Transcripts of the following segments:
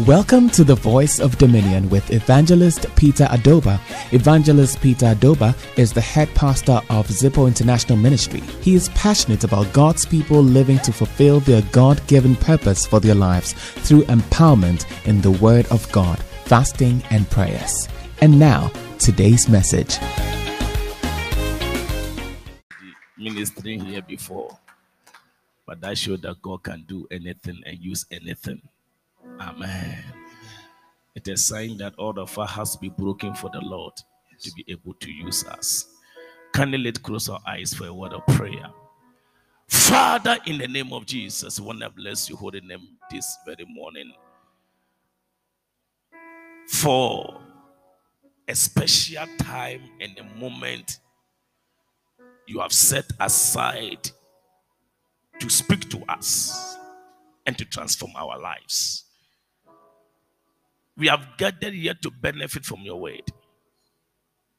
Welcome to the Voice of Dominion with Evangelist Peter Adobah. Evangelist Peter Adobah is the head pastor of Zipo International Ministry. He is passionate about God's people living to fulfill their God given purpose for their lives through empowerment in the Word of God, fasting, and prayers. And now, today's message. Ministering here before, but that showed that God can do anything and use anything. Amen. It is a sign that all of us has to be broken for the Lord to be able to use us. Can we let close our eyes for a word of prayer? Father, in the name of Jesus, I want to bless your holy name this very morning for a special time and a moment you have set aside to speak to us and to transform our lives. We have gathered here to benefit from your word.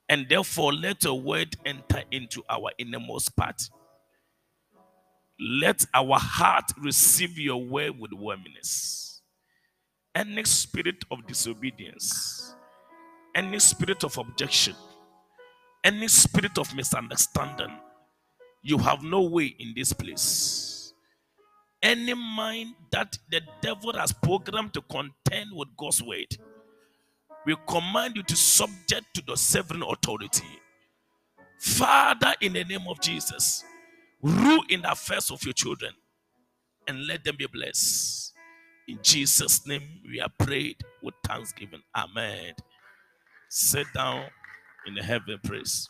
And therefore, let your word enter into our innermost part. Let our heart receive your word with warmness. Any spirit of disobedience, any spirit of objection, any spirit of misunderstanding, you have no way in this place. Any mind that the devil has programmed to contend with God's word, we command you to subject to the sovereign authority. Father, in the name of Jesus, rule in the affairs of your children and let them be blessed. In Jesus' name, we are prayed with thanksgiving. Amen. Sit down in the heaven praise.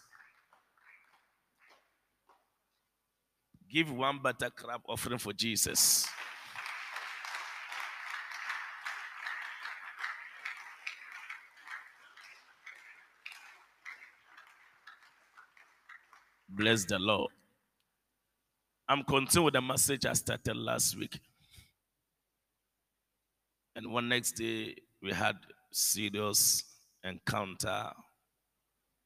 Give one buttercup offering for Jesus. Bless the Lord. I'm continuing with the message I started last week. And one next day, we had serious encounter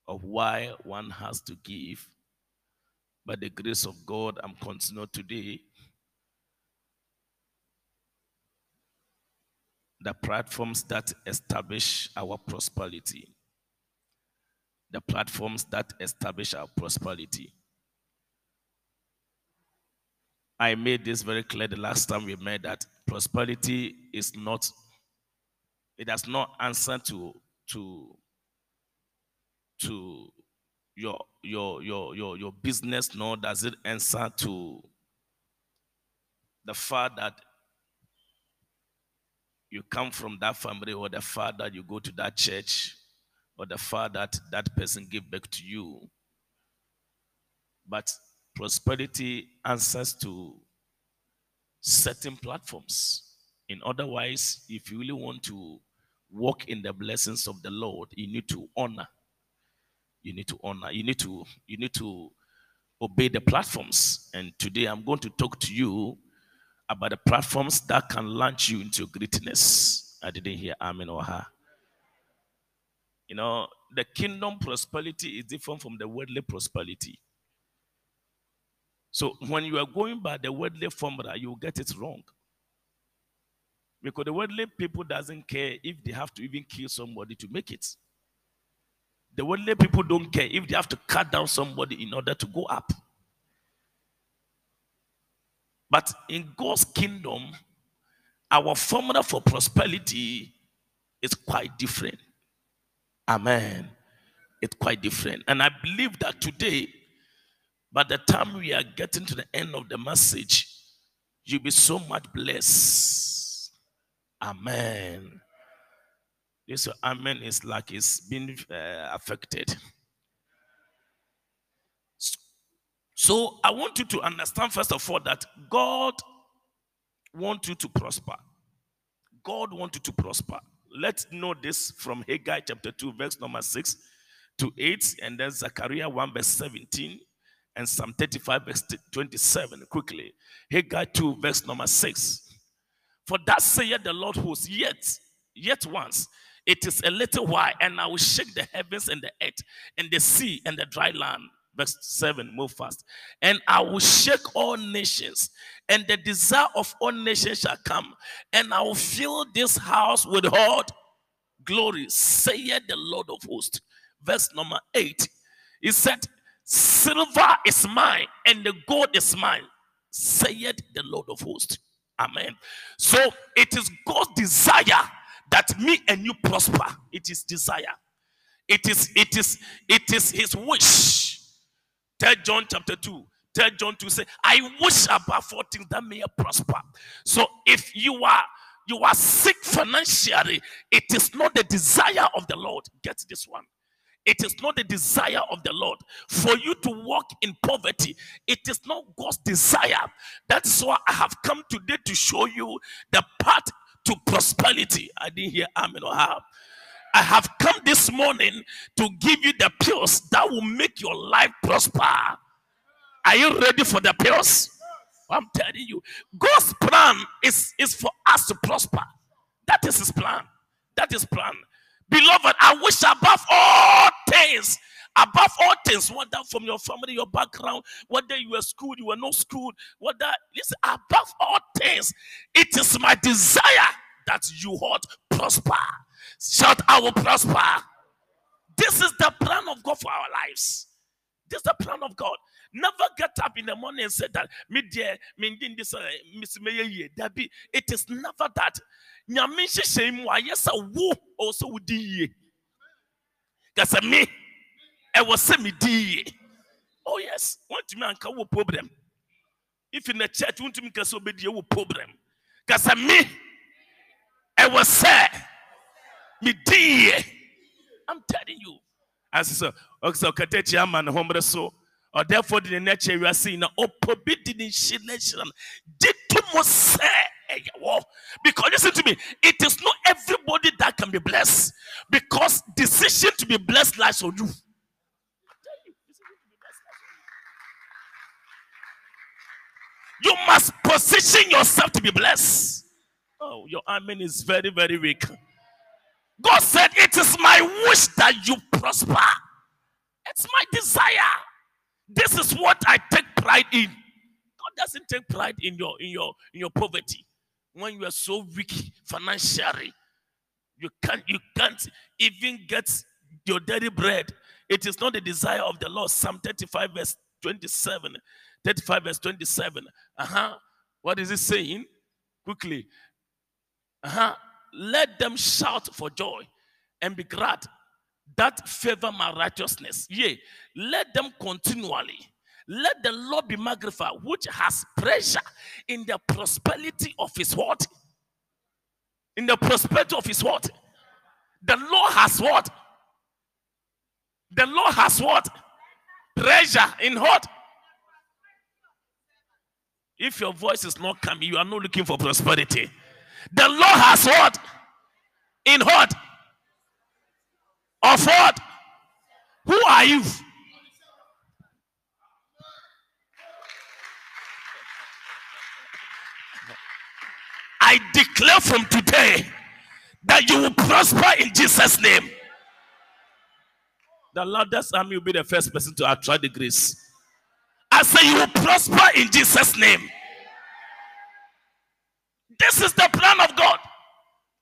of why one has to give. By the grace of God, I'm continuing today. The platforms that establish our prosperity. The platforms that establish our prosperity. I made this very clear the last time we met that prosperity is not, it does not answer to to to your your your your your business, nor does it answer to the fact that you come from that family or the fact that you go to that church or the fact that that person gave back to you. But prosperity answers to certain platforms. In otherwise, if you really want to walk in the blessings of the Lord, you need to honor. You need to honor. You need to you need to obey the platforms. And today I'm going to talk to you about the platforms that can launch you into greatness. I didn't hear Amen or her. You know, the kingdom prosperity is different from the worldly prosperity. So when you are going by the worldly formula, you get it wrong. Because the worldly people doesn't care if they have to even kill somebody to make it. The worldly people don't care if they have to cut down somebody in order to go up. But in God's kingdom, our formula for prosperity is quite different. Amen. It's quite different. And I believe that today, by the time we are getting to the end of the message, you'll be so much blessed. Amen. This amen is like it's been uh, affected. So I want you to understand, first of all, that God wants you to prosper. God wants you to prosper. Let's know this from Haggai chapter 2, verse number 6 to 8, and then Zechariah 1, verse 17, and Psalm 35, verse 27. Quickly. Haggai 2, verse number 6. For that saith the Lord hosts, yet, yet once, it is a little while, and I will shake the heavens and the earth, and the sea and the dry land. Verse 7, move fast. And I will shake all nations, and the desire of all nations shall come, and I will fill this house with hot glory, saith the Lord of hosts. Verse number eight. He said, Silver is mine, and the gold is mine, saith the Lord of hosts. Amen. So it is God's desire that me and you prosper. It is desire. It is, it is, it is his wish. Third John chapter 2. Third John 2 say, I wish above all things that may prosper. So if you are you are sick financially, it is not the desire of the Lord. Get this one. It is not the desire of the Lord for you to walk in poverty. It is not God's desire. That's why I have come today to show you the path to prosperity. I didn't hear amen or. I have come this morning to give you the pills that will make your life prosper. Are you ready for the pills? I'm telling you, God's plan is, is for us to prosper. That is his plan. That is plan. Beloved, I wish above all things, above all things, whether from your family, your background, whether you were schooled, you were not schooled, whether, listen, above all things, it is my desire that you ought prosper. Shout, I will prosper. This is the plan of God for our lives. This is the plan of God. Never get up in the morning and say that me dear, me this, uh, miss me It is never that nyame nhyehyɛ mu ayɛ sɛ wo ɔwɔ sɛ wodi yie kasa me. Ɛwɔ sɛ medi yie oh yes. Wɔntumi anka wɔ problem. If in the church wontumi ka sɛ obɛdie wɔ problem. Kasa me. Ɛwɔ sɛ medi yie i'm telling you. Asɛ sɛ ɔkasa ɔkata akyi ama ne ho so ɔdɛfoɔ de ne n'akyɛ wiase yi na ɔpɔ bi de ne to because listen to me, it is not everybody that can be blessed. Because decision to be blessed lies on you. You must position yourself to be blessed. Oh, your amen is very, very weak. God said, It is my wish that you prosper. It's my desire. This is what I take pride in. God doesn't take pride in your in your in your poverty when you are so weak financially, you can't you can't even get your daily bread. It is not the desire of the Lord. Psalm 35, verse 27. 35, verse 27. Uh-huh. What is it saying? Quickly. Uh-huh. Let them shout for joy and be glad that favor my righteousness. Yea, let them continually let the Lord be magnified, which has pleasure in the prosperity of his what? In the prosperity of his what? The Lord has what? The Lord has what? Pleasure in what? If your voice is not coming, you are not looking for prosperity. The Lord has what? In what? Of what? Who are you? I declare from today that you will prosper in Jesus' name. The loudest army will be the first person to attract the grace. I say you will prosper in Jesus' name. This is the plan of God.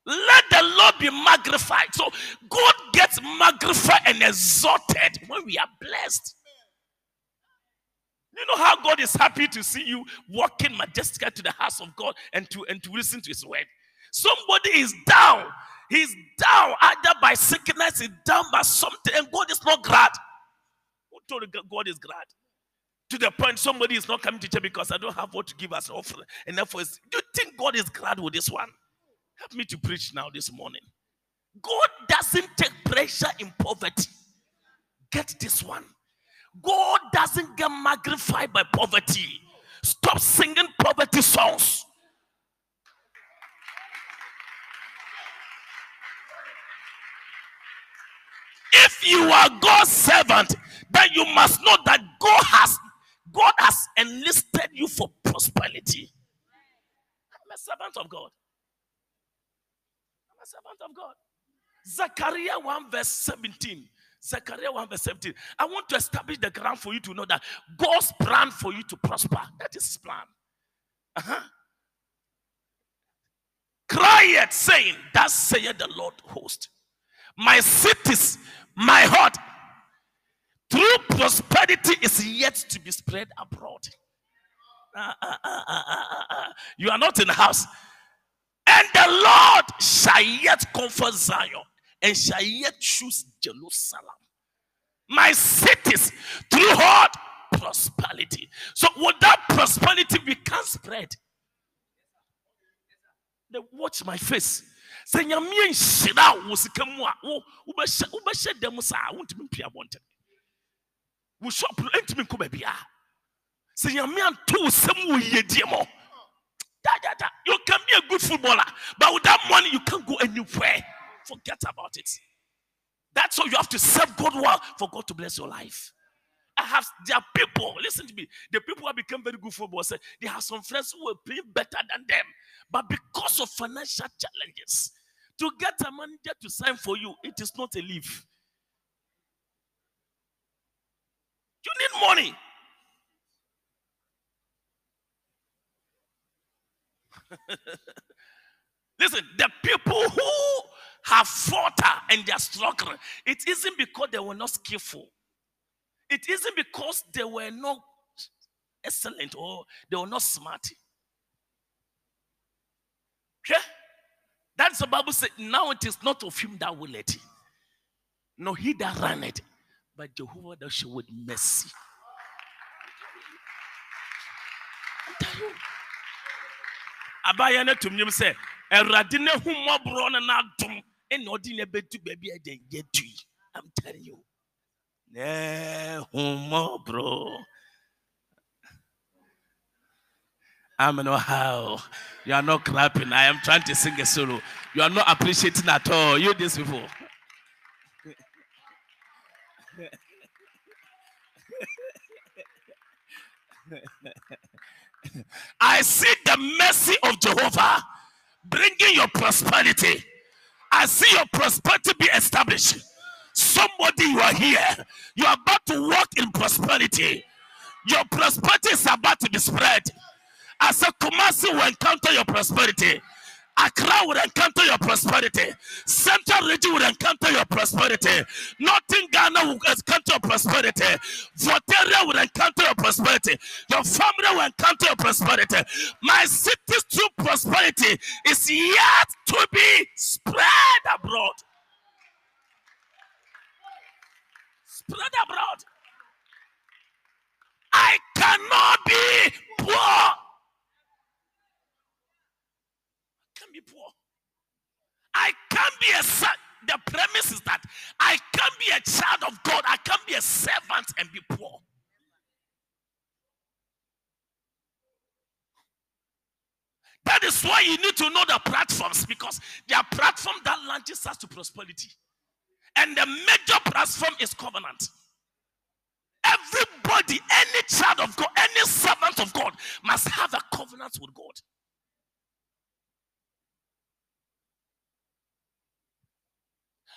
Let the Lord be magnified. So God gets magnified and exalted when we are blessed. You know how God is happy to see you walking majestically to the house of God and to and to listen to his word. Somebody is down. He's down either by sickness, he's down by something, and God is not glad. Who told God is glad? To the point somebody is not coming to church because I don't have what to give as offering. And therefore, do you think God is glad with this one? Help me to preach now this morning. God doesn't take pressure in poverty. Get this one. God doesn't get magnified by poverty. Stop singing poverty songs. If you are God's servant, then you must know that God has God has enlisted you for prosperity. I'm a servant of God. A servant of God. Zechariah 1 verse 17. Zechariah 1 verse 17. I want to establish the ground for you to know that God's plan for you to prosper. That is his plan. Uh-huh. Cry it, saying, Thus saith the Lord host. My cities, my heart, true prosperity is yet to be spread abroad. Uh, uh, uh, you are not in the house. And the Lord shall yet comfort Zion and shall yet choose Jerusalem. My cities through hard prosperity. So without prosperity, we can't spread. They watch my face. sɛ nyame nhyira wo sika mu a wo wobɛhyɛ wobɛhyɛ dɛm saa wontumi mpia bɔntɛm wo shop no ɛntumi nkɔ baabia sɛ nyame anto wo sɛm wɔ yiedie mɔ da da da you can be a good footballer but without money you can't go anywhere forget about it that's why you have to serve God well for God to bless your life I have there are people, listen to me. The people who have become very good footballers, eh, say they have some friends who are playing better than them. But because of financial challenges, to get a manager to sign for you, it is not a leave. You need money. Listen, the people who have fought and they are struggling, it isn't because they were not skillful. It isn't because they were not excellent or they were not smart. Yeah? That's the Bible said, now it is not of him that will let it, no he that ran it, but Jehovah that showed mercy. Abaayewa no sɛ no no n'adom ɛna ɔde no bɛdu baabi a i'm telling you ne hu mmɔborɔ I'm know how you are not clapping. I am trying to sing a solo. You are not appreciating at all. You this before. I see the mercy of Jehovah bringing your prosperity. I see your prosperity be established. Somebody, you are here. You are about to walk in prosperity. Your prosperity is about to be spread. As a Kumasi will encounter your prosperity. Accra will encounter your prosperity. Central region will encounter your prosperity. Northern Ghana will encounter your prosperity. Voteria will encounter your prosperity. Your family will encounter your prosperity. My city's true prosperity is yet to be spread abroad. Spread abroad. I cannot be poor. Poor. I can't be a son. The premise is that I can't be a child of God. I can't be a servant and be poor. That is why you need to know the platforms because there are that launches us to prosperity. And the major platform is covenant. Everybody, any child of God, any servant of God must have a covenant with God.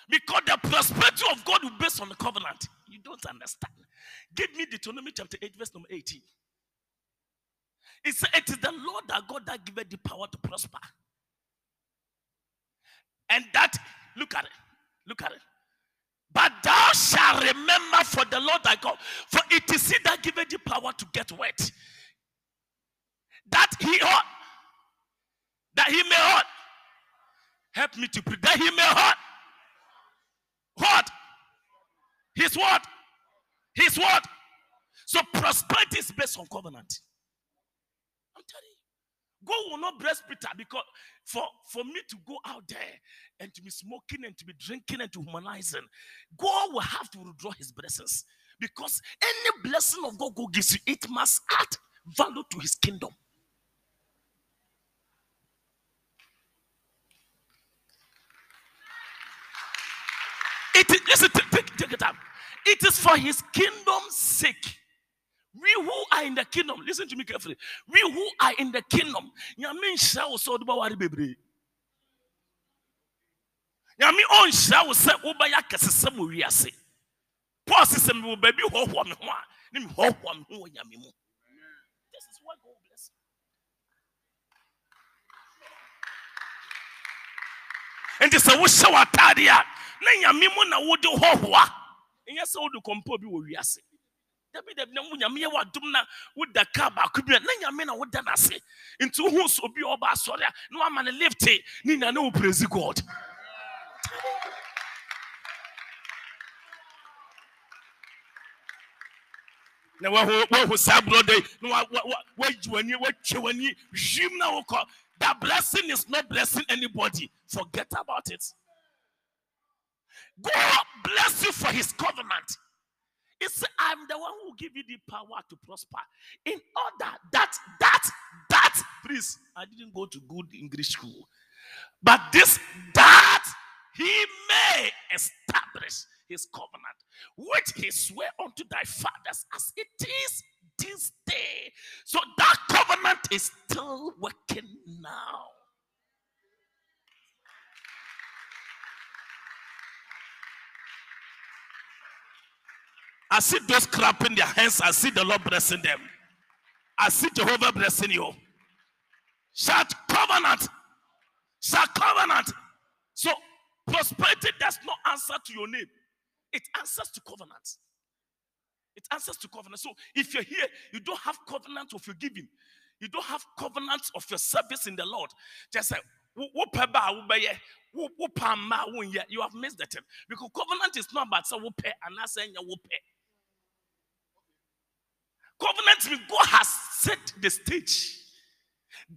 Because the prosperity of God is based on the covenant. You don't understand. Give me Deuteronomy chapter 8, verse number 18. It says, It is the Lord that God that giveth the power to prosper. And that, look at it, look at it. But thou shalt remember for the Lord thy God, for it is he that giveth the power to get wet. That he ought, that he may ought. Help me to pray. That he may ought what? His what? His what? So prosperity is based on covenant. I'm telling you. God will not bless Peter because for, for me to go out there and to be smoking and to be drinking and to humanizing, God will have to withdraw his blessings. Because any blessing of God God gives you, it must add value to his kingdom. it, listen, take, take your time. It is for his kingdom's sake. We who are in the kingdom, listen to me carefully. We who are in the kingdom, Yamin shall so do. Yamin on shall say, say. And will baby ho one one, Nim ho one. This is what God bless. And this is na nyame mu na wode hɔhoa ɛnyɛ sɛ wode kɔmpɔ bi wɔ wiase. Dabi dabi na mu nyame yɛ wadom na woda kaa baako bi na nyame na woda n'ase. Nti wohu sɛ obi a ɔba asɔre a na wama no lifte ne nyina ne wo praise god. Na wahu saa brɔda yi na wa wa wa wagyi w'ani watwa w'ani hwim na wokɔ. That blessing is not blessing anybody. Forget about it god bless you for his covenant he said i'm the one who give you the power to prosper in order that that that please i didn't go to good english school but this that he may establish his covenant, which he swore unto thy fathers as it is this day. So that covenant is still working now. I see those clapping their hands. I see the Lord blessing them. I see Jehovah blessing you. Shout covenant. Shout covenant. So prosperity does not answer to your name. It answers to covenant. It answers to covenant. So if you're here, you don't have covenant of your giving. You don't have covenant of your service in the Lord. Just say, you have missed the term. Because covenant is not about say and not saying you pay. Covenant means God has set the stage.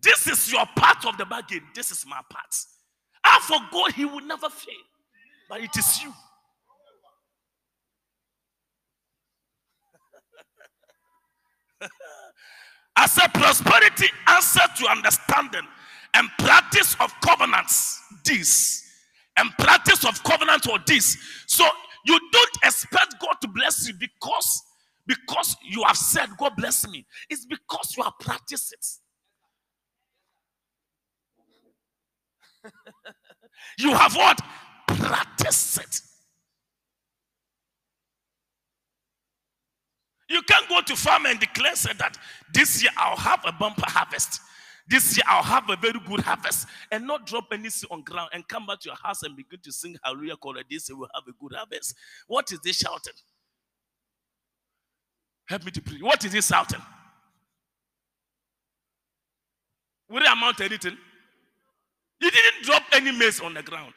This is your part of the bargain. This is my part. I for God, He will never fail. But it is you. I said prosperity answer to understanding and practice of covenants. This and practice of covenant or this. So you don't expect God to bless you because because you have said God bless me. It's because you have practiced it. you have what? Practiced it. You can't go to farm and declare say that this year I'll have a bumper harvest. This year I'll have a very good harvest and not drop anything on ground and come back to your house and begin to sing hallelujah call this year we'll have a good harvest. What is this shouting? Help me to pray. What is this shouting? Will it amount to anything? You didn't drop any maize on the ground.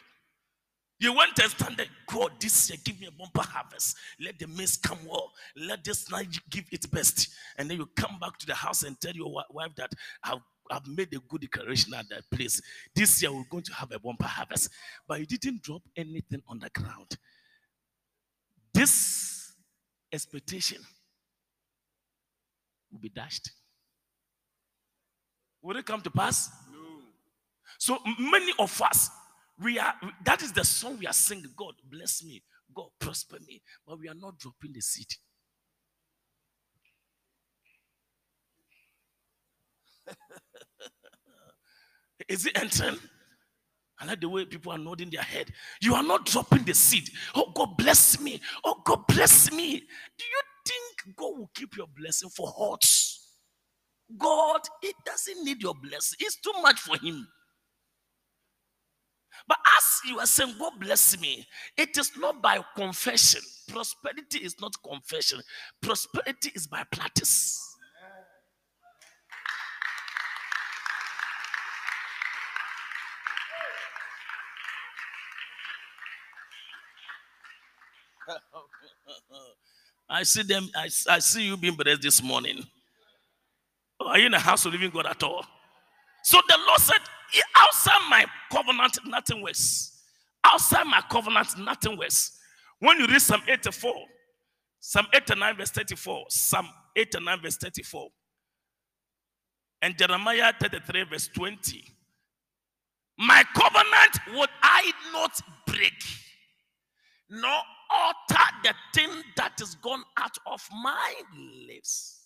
You went and standed, God, this year give me a bumper harvest. Let the maize come well. Let this night give its best. And then you come back to the house and tell your wife that I've, I've made a good declaration at that place. This year we're going to have a bumper harvest. But you didn't drop anything on the ground. This expectation will be dashed. Will it come to pass? No. So many of us we are that is the song we are singing. God bless me, God prosper me, but we are not dropping the seed. is it entering? I like the way people are nodding their head. You are not dropping the seed. Oh, God bless me. Oh, God bless me. Do you think God will keep your blessing for hearts. God, He doesn't need your blessing. It's too much for Him. But as you are saying, God bless me, it is not by confession. Prosperity is not confession, prosperity is by practice. I see them, I, I see you being blessed this morning. Oh, are you in a house of living God at all? So the Lord said, outside my covenant, nothing works. Outside my covenant, nothing works. When you read Psalm 84, Psalm 89, verse 34, Psalm 89, verse 34, and Jeremiah 33, verse 20, my covenant would I not break, nor alter the thing that is gone out of my lips.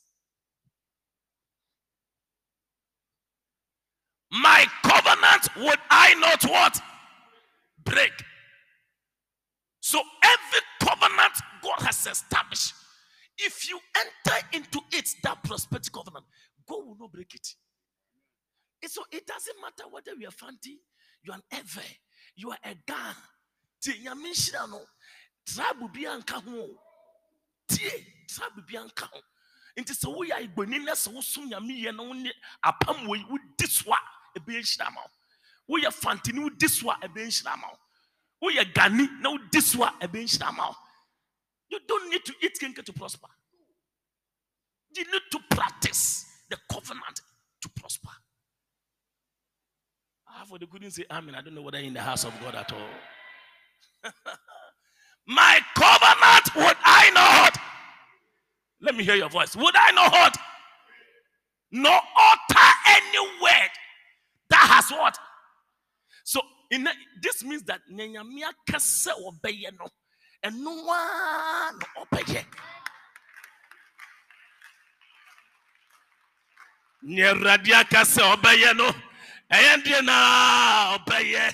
My covenant would I not what? Break. So every covenant God has established, if you enter into it, that prosperity covenant, God will not break it. So it doesn't matter whether you are fancy, you are an ever, you are a guy tribe bi anka ho. Tie tribe bi anka ho. Nti sɛ woyɛ agbani na sɛ wosom nyame yɛ na wone apam wɔ yi a ɛbɛyɛ nhyira ma wo. Woyɛ fantini wodi so a ɛbɛyɛ nhyira wo. Woyɛ gani na wodi so a ɛbɛyɛ nhyira you don't need to eat kenke to prosper. You need to practice the covenant to prosper. Ah, for they couldn't say amen. I don't know whether in the house of God at all. My covenant would I not. Let me hear your voice. Would I not hurt? No utter any word that has what? So in this means that nyanyamia kase obeye no and no one obeye. Nyeradia kase obeye no ɛyɛ na ɔbɛyɛ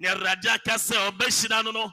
nyeradia ɔbɛhyira no no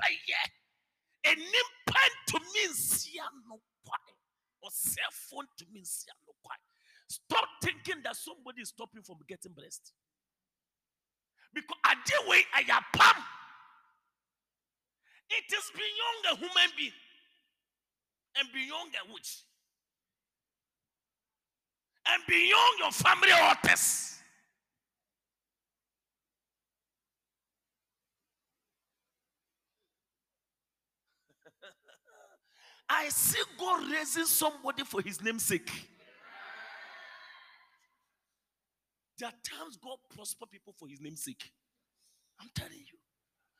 ɔbɛyɛ. Nnipa ntumi nsia no kwae ɔsɛfo ntumi nsia no kwae stop thinking that somebody is stopping from getting blessed. Because ade wei ɛyɛ apam. It is beyond a human being and beyond a witch and beyond your family or test. I see God raising somebody for his name's sake. There are times God prosper people for his name's sake. I'm telling you.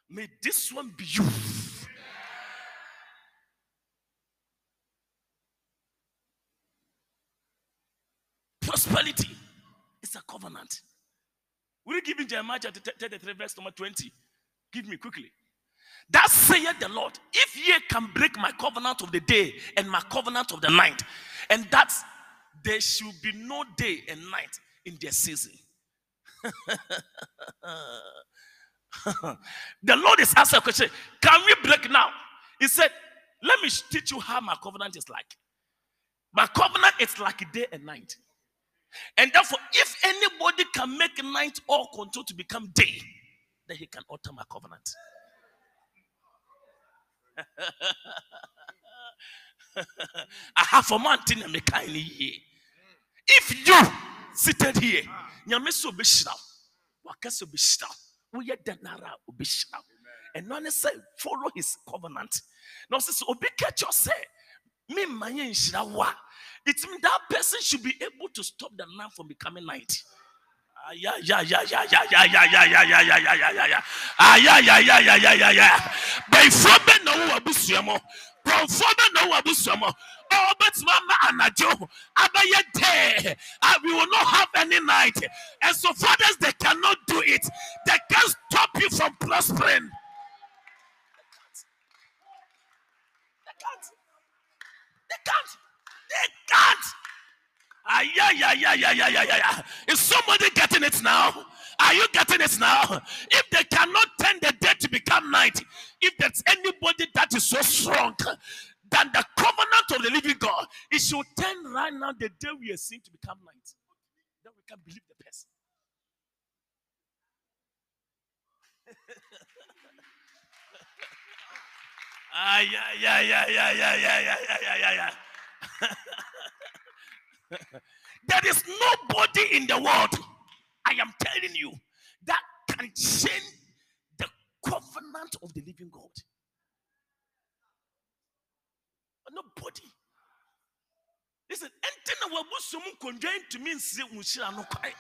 May this one be you. Prosperity is a covenant. Will you give me Jeremiah chapter 33, verse number 20? Give me quickly. That saith the Lord, if ye can break my covenant of the day and my covenant of the night, and that there should be no day and night in their season. the Lord is asking a question Can we break now? He said, Let me teach you how my covenant is like. My covenant is like day and night. And therefore, if anybody can make night or control to become day, then he can alter my covenant. I have a man in make here. If you seated here, Nyameso Bishra, Wakaso Bishra, Uya denara Ubishra, and none say follow his covenant. No, says Obi catch your say, eh? me mayen shrawa. It means that person should be able to stop the man from becoming 90 yeah, yeah, yeah, yeah, yeah, yeah, yeah, yeah, yeah, yeah, yeah, yeah. Ah, yeah, yeah, yeah, yeah, yeah, yeah, yeah. Bɛyifoɔ bɛ na wo wɔ abusua mu. Kurɔfoɔ wo wɔ abusua mu. Ɔwɔ bɛtuma ama anadwo abɛyɛ dɛ. Ah, we will not have any night. And so fathers, they cannot do it. They can't stop you from prospering. They can't. They can't. They can't. Ah, yeah, yeah, yeah, yeah, yeah, yeah, yeah. Is somebody getting it now? Are you getting it now? If they cannot turn the day to become night, if there's anybody that is so strong than the covenant of the living God, it should turn right now the day we are seeing to become night. Then we can believe the person. Ah, yeah, yeah, yeah, yeah, yeah, yeah, yeah, yeah, yeah. There is nobody in the world, I am telling you, that can change the covenant of the living God. Nobody. Listen, anything that was conjoined to me kwai.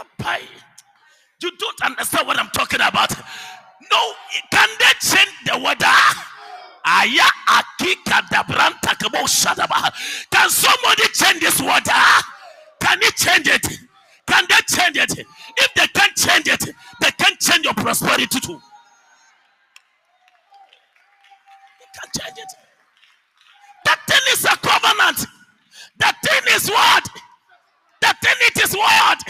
Abai. Ah, you don't understand what I'm talking about. No, can they change the weather? Aya akika dabranta kabo shadaba. Can somebody change this water? Ah? Can he change it? Can they change it? If they can't change it, they can't change your prosperity too. They can't change it. That thing is a covenant. That thing is what? That thing it is what?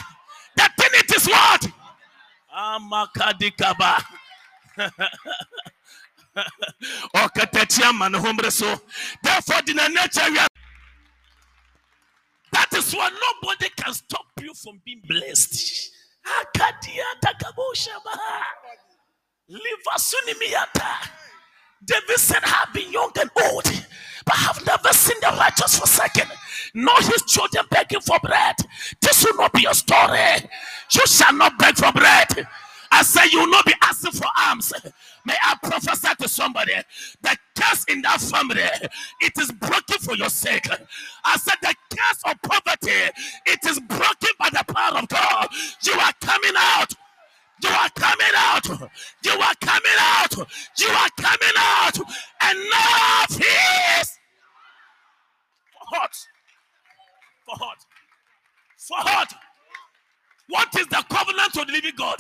That thing it is what? Amakadikaba. Therefore, in the nature that is why nobody can stop you from being blessed. Akadia takabosha baha. Livasunimiata. David said, I have been young and old, but have never seen the righteous forsaken, nor his children begging for bread. This will not be your story. You shall not beg for bread. I say you will not be asking for alms. May I prophesy to somebody the curse in that family it is broken for your sake. I said the curse of poverty it is broken by the power of God. You are coming out. You are coming out. You are coming out. You are coming out. Enough is for hot. For hot. For hot. What is the covenant of the living God?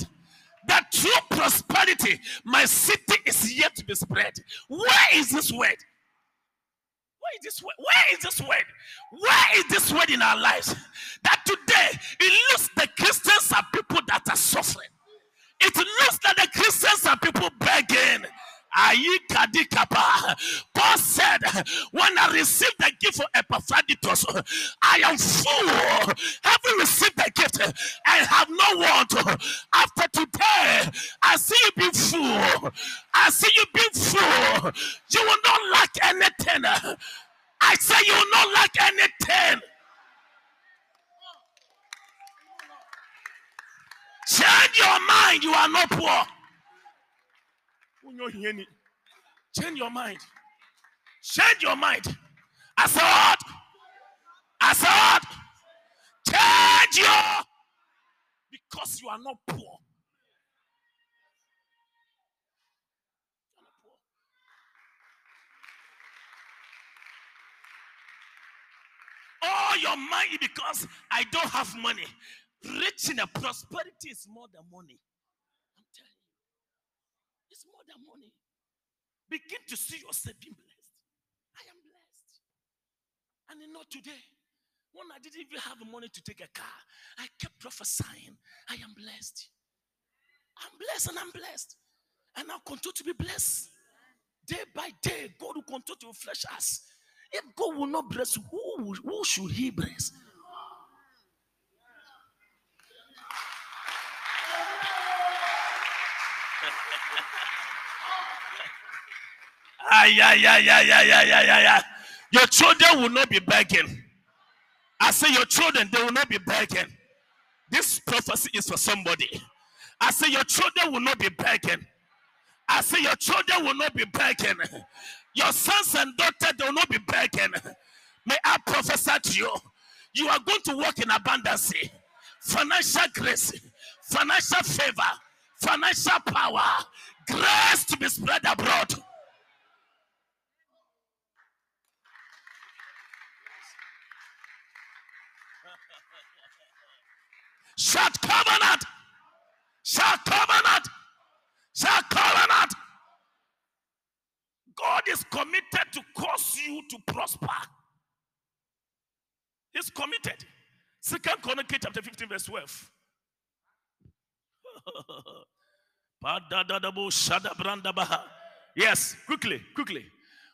That true prosperity, my city is yet to be spread. Where is this word? Where is this word? Where is this word? Where is this word in our lives? That today it looks the Christians are people that are suffering. It looks like the Christians are people begging. Paul said, When I received the gift of Epaphroditus, I am full. Having received the gift, and have no want. After today, I see you be full. I see you be full. You will not lack anything. I say you will not lack anything. Change your mind. You are not poor. Change your mind. Change your mind. I what? I what? Change your because you are not poor. You are not poor. All your money because I don't have money. Rich in a prosperity is more than money. I'm telling you. It's more money. Begin to see yourself being blessed. I am blessed. And know, today, when I didn't even have money to take a car, I kept prophesying, I am blessed. I'm blessed and I'm blessed. And I'll continue to be blessed. Day by day, God will continue to refresh us. If God will not bless, who, who should He bless? Ay, ay, ay, ay, ay, ay, ay, ay. Your children will not be begging. I say your children, they will not be begging. This prophecy is for somebody. I say your children will not be begging. I say your children will not be begging. Your sons and daughters, they will not be begging. May I prophesy to you. You are going to walk in abundance, financial grace, financial favor, financial power, grace to be spread abroad. Shout covenant. Shout covenant. Shout covenant. God is committed to cause you to prosper. He's committed. Second Chronicles chapter 15, verse 12. Yes, quickly, quickly.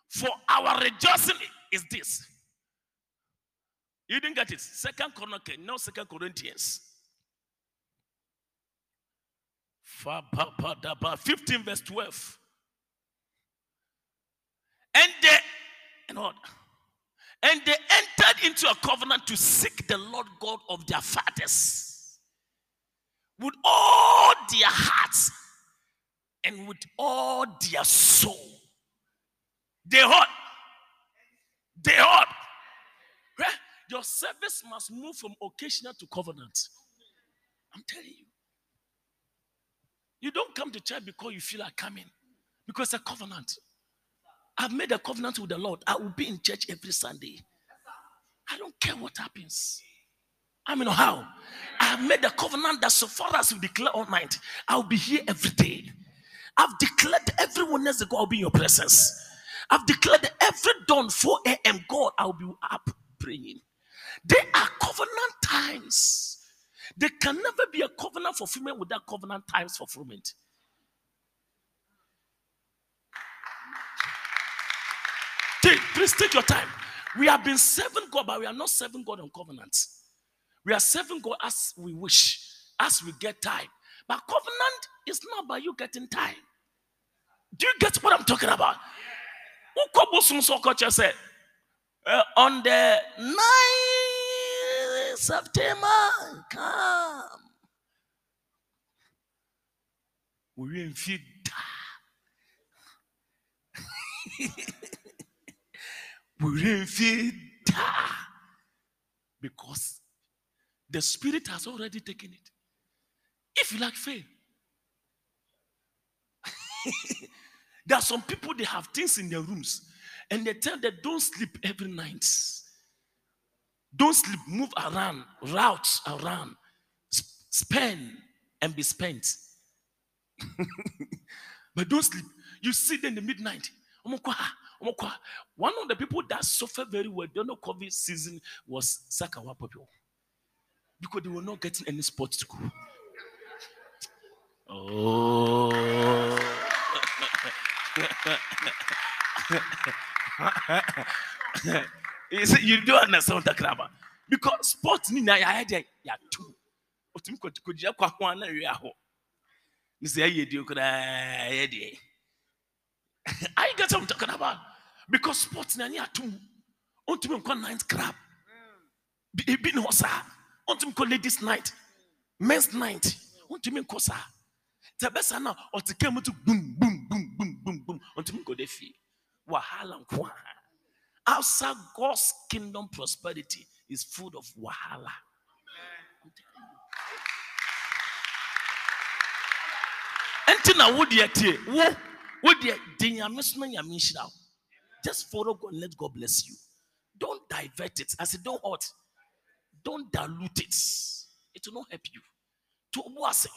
For our rejoicing is this. You didn't get it. Second Chronicles, no Second Corinthians. Fa- pa- pa- da- ba. 15 verse 12. And they and what? And they entered into a covenant to seek the Lord God of their fathers with all their hearts and with all their soul. They heard. They heard. Your service must move from occasional to covenant. I'm telling you. You don't come to church because you feel like coming, because a covenant. I've made a covenant with the Lord. I will be in church every Sunday. I don't care what happens. I mean, how? I have made a covenant that so far as you declare all night, I'll be here every day. I've declared everyone else God will be in your presence. I've declared every dawn 4 a.m. God, I'll be up praying. They are covenant times. There can never be a covenant fulfillment without covenant times fulfillment. Take, please take your time. We have been serving God, but we are not serving God on covenants. We are serving God as we wish, as we get time. But covenant is not by you getting time. Do you get what I'm talking about? uh, on the 9th September, come. We in feed. We feed because the spirit has already taken it. If you like faith, there are some people they have things in their rooms and they tell them don't sleep every night. Don't sleep, move around, route around, spend and be spent. but don't sleep. You sit in the midnight. One of the people that suffered very well during the COVID season was Sakawa people because they were not getting any sport to go. Oh. you see, you don't understand what I'm. Because sports ni na ya ya ya tu. Otumi ko ko jia kwa ho na wi aho. Ni say ye di okra ye di. I get what I'm talking about. Because sports na ni atum. Otumi ko ninth club. Bi bi no sa. Otumi ko ladies night. Men's night. Otumi ko sa. Tabesa na otikemu to boom boom boom boom boom boom. Otumi ko de fi. Wahala nkwa. Outside God's kingdom prosperity is full of wahala. Enti na wo deɛ tie wo wo deɛ di nyame so na. Just follow God and let God bless you. Don't divert it. I said, don't hurt. Don't dilute it. It will not help you. To Obuase,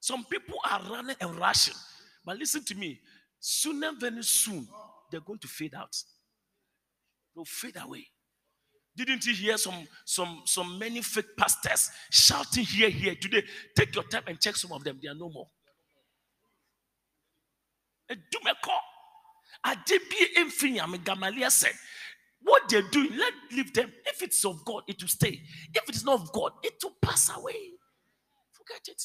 some people are running and rushing. But listen to me. Sooner, very soon, they're going to fade out. They'll fade away. Didn't you hear some some some many fake pastors shouting here here today? Take your time and check some of them. They are no more. Do me call. Adebi Emfinyam Gamaliel said, What they're doing, let leave them. If it's of God, it will stay. If it is not of God, it will pass away. Forget it.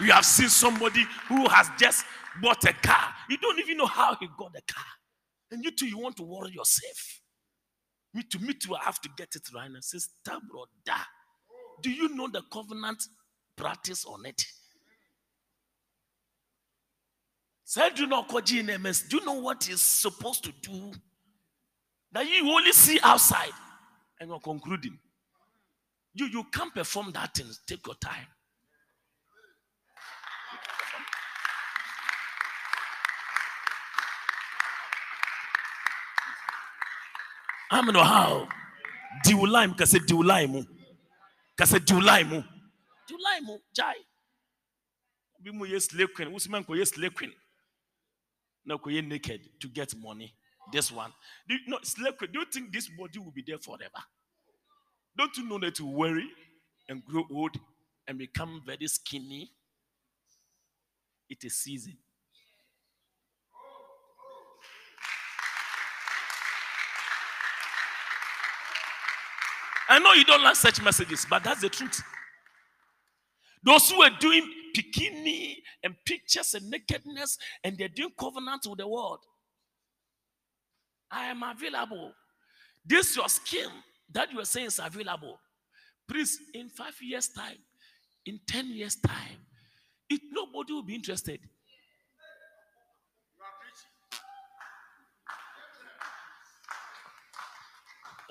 You have seen somebody who has just bought a car. You don't even know how he got the car. And you too, you want to worry yourself. Me too, me too, I have to get it right now. Sister, brother, do you know the covenant practice on it? Say, do you know GNMS? Do you know what he's supposed to do? That you only see outside and you're concluding. You, you can't perform that thing. Take your time. I'm know how. Diulai mu kase diulai mu. Kase diulai mu. Diulai mu jai. Bi mu yes slave queen. Usman ko yes slave queen. No ko naked to get money. This one. Do you, no queen. Do you think this body will be there forever? Don't you know that you worry and grow old and become very skinny? It is season. I know you don't like such messages, but that's the truth. Those who are doing bikini and pictures and nakedness and they're doing covenant with the world. I am available. This your skin that you are saying is available. Please, in five years' time, in 10 years' time, it nobody will be interested.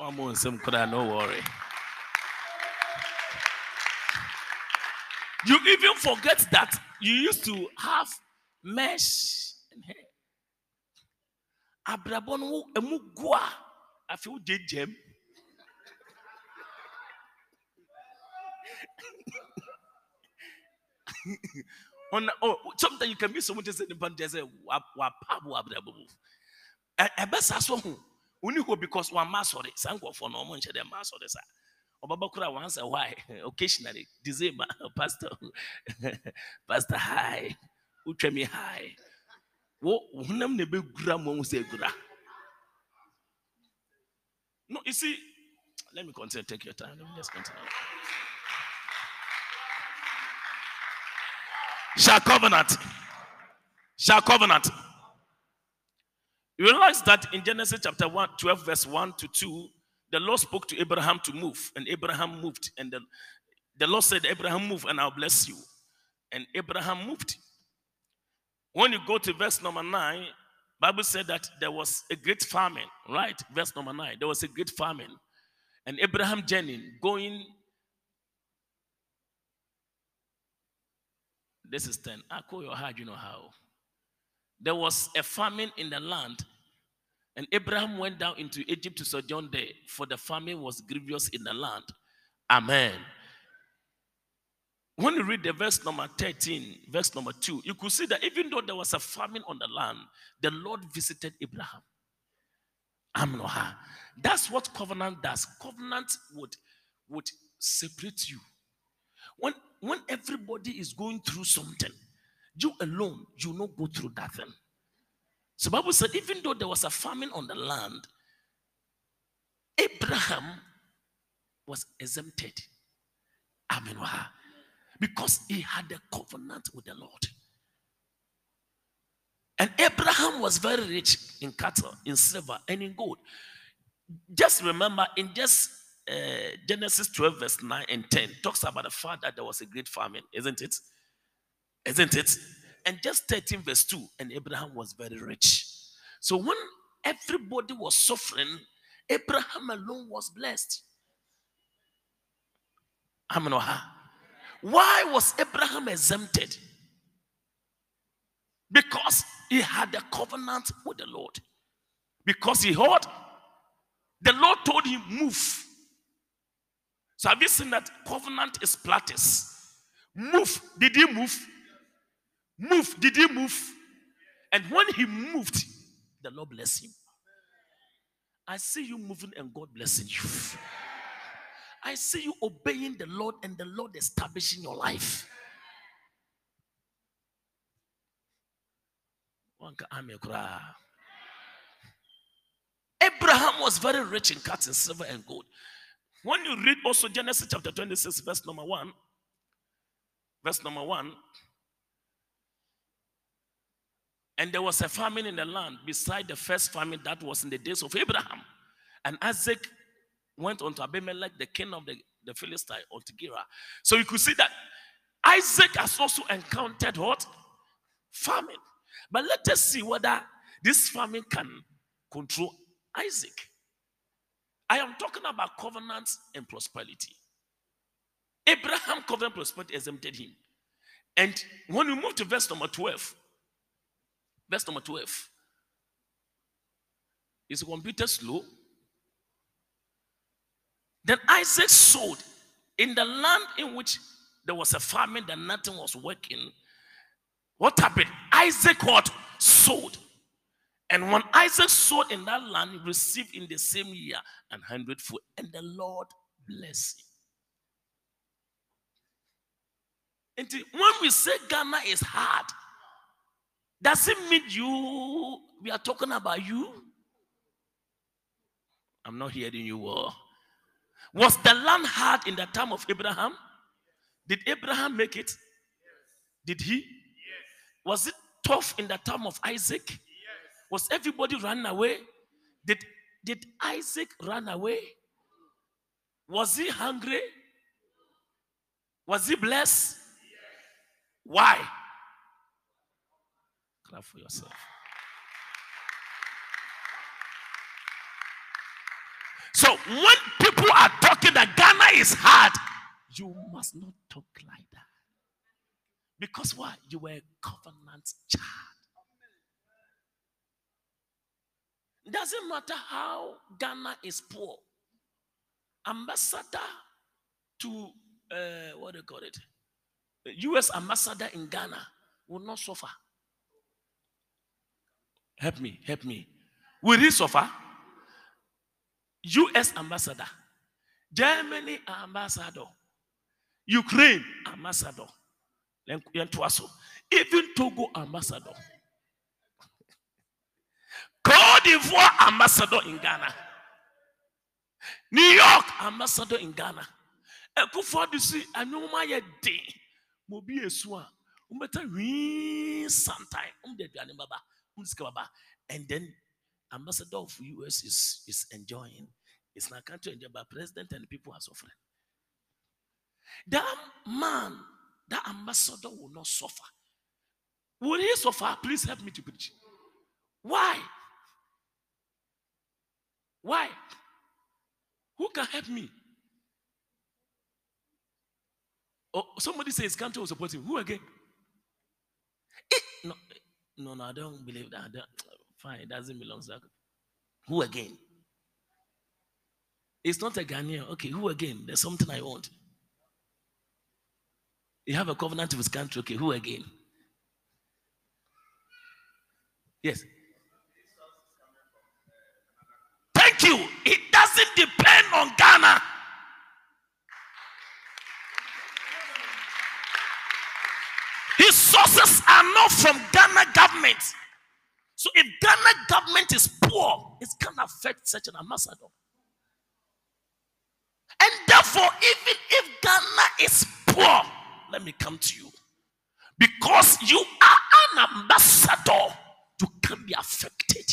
One more some could no worry. You even forget that you used to have mesh and hair. wo- emu gu a afei wo gyegyam on oh sometimes you can meet someone just say the band just say wa wa pabo abrabɔ mu ɛ ɛbɛsa so ho oni hɔ because wa ma sɔre saa nkɔfɔ na ɔmo nhyɛ dɛ ma sɔre sa ɔbɛbɔ kora once a while occasionally december pastor pastor hi wotwa mi hi wo honam na ebegura mo ohun sɛ egura. No you see let me continue take your time. Let me just continue. shall covenant. Shall covenant. You realize that in Genesis chapter 1, 12, verse 1 to 2, the Lord spoke to Abraham to move, and Abraham moved. And the, the Lord said, Abraham, move, and I'll bless you. And Abraham moved. When you go to verse number 9, Bible said that there was a great famine, right? Verse number 9. There was a great famine. And Abraham journeyed, going This is 10. I call your heart, you know how. There was a famine in the land, and Abraham went down into Egypt to sojourn there, for the famine was grievous in the land. Amen. When you read the verse number 13, verse number 2, you could see that even though there was a famine on the land, the Lord visited Abraham. Amnoha. That's what covenant does. Covenant would, would separate you. When, when everybody is going through something, you alone, you not go through that thing. So Bible said, even though there was a famine on the land, Abraham was exempted. Amen. Because he had a covenant with the Lord. And Abraham was very rich in cattle, in silver, and in gold. Just remember, in just uh, Genesis 12, verse 9 and 10, talks about the fact that there was a great famine, isn't it? Isn't it? And just 13, verse 2, and Abraham was very rich. So when everybody was suffering, Abraham alone was blessed. Amen. Why was Abraham exempted? Because he had a covenant with the Lord. Because he heard, the Lord told him, move. So have you seen that covenant is platis? Move. Did he move? Move. Did he move? And when he moved, the Lord bless him. I see you moving and God blessing you. I see you obeying the Lord and the Lord establishing your life. Abraham was very rich in cattle, silver, and gold. When you read also Genesis chapter 26, verse number 1, verse number 1, and there was a famine in the land beside the first famine that was in the days of Abraham. And Isaac went unto Abimelech, the king of the, the Philistine, unto Gerar. So you could see that Isaac has also encountered what? Famine. But let us see whether this famine can control Isaac. I am talking about covenants and prosperity. Abraham covenant prosperity exempted him. And when we move to verse number 12, verse number 12, is the computer slow? Then Isaac sowed in the land in which there was a famine that nothing was working. What happened? Isaac what? Sowed. And when Isaac sowed in that land, he received in the same year an hundredfold. And the Lord blessed him. And when we say Ghana is hard, does it mean you? We are talking about you? I'm not hearing you well. Was the land hard in the time of Abraham? Did Abraham make it? Did he? Was it tough in the time of Isaac? Was everybody run away? Did, did Isaac run away? Was he hungry? Was he blessed? Why? Clap for yourself. So when people are talking that Ghana is hard, you must not talk like that. Because why? You were a covenant child. Doesn't matter how Ghana is poor. Ambassador to uh, what do you call it? U.S. ambassador in Ghana will not suffer. Help me, help me. Will he suffer? U.S. ambassador, Germany ambassador, Ukraine ambassador, even Togo ambassador, Cote d'Ivoire ambassador in Ghana, New York ambassador in Ghana. Ekufo adi si anwoma yɛ den ma obi esu a umbɛta hwii sometime um de aduane and then ambassador of US is is enjoying. It's not country enjoy but president and people are suffering. That man that ambassador will not suffer. Will he suffer? Please help me to preach. Why? Why? Who can help me? Oh, somebody says country will support him. Who again? Eh, no, no, no, I don't believe that. Fine, it doesn't belong to that. Who again? It's not a Ghanaian. Okay, who again? There's something I want. You have a covenant with country. Okay, who again? Yes. Thank you. It doesn't depend on Ghana. Sources are not from Ghana government. So if Ghana government is poor, it gonna affect such an ambassador. And therefore, even if Ghana is poor, let me come to you. Because you are an ambassador, you can be affected.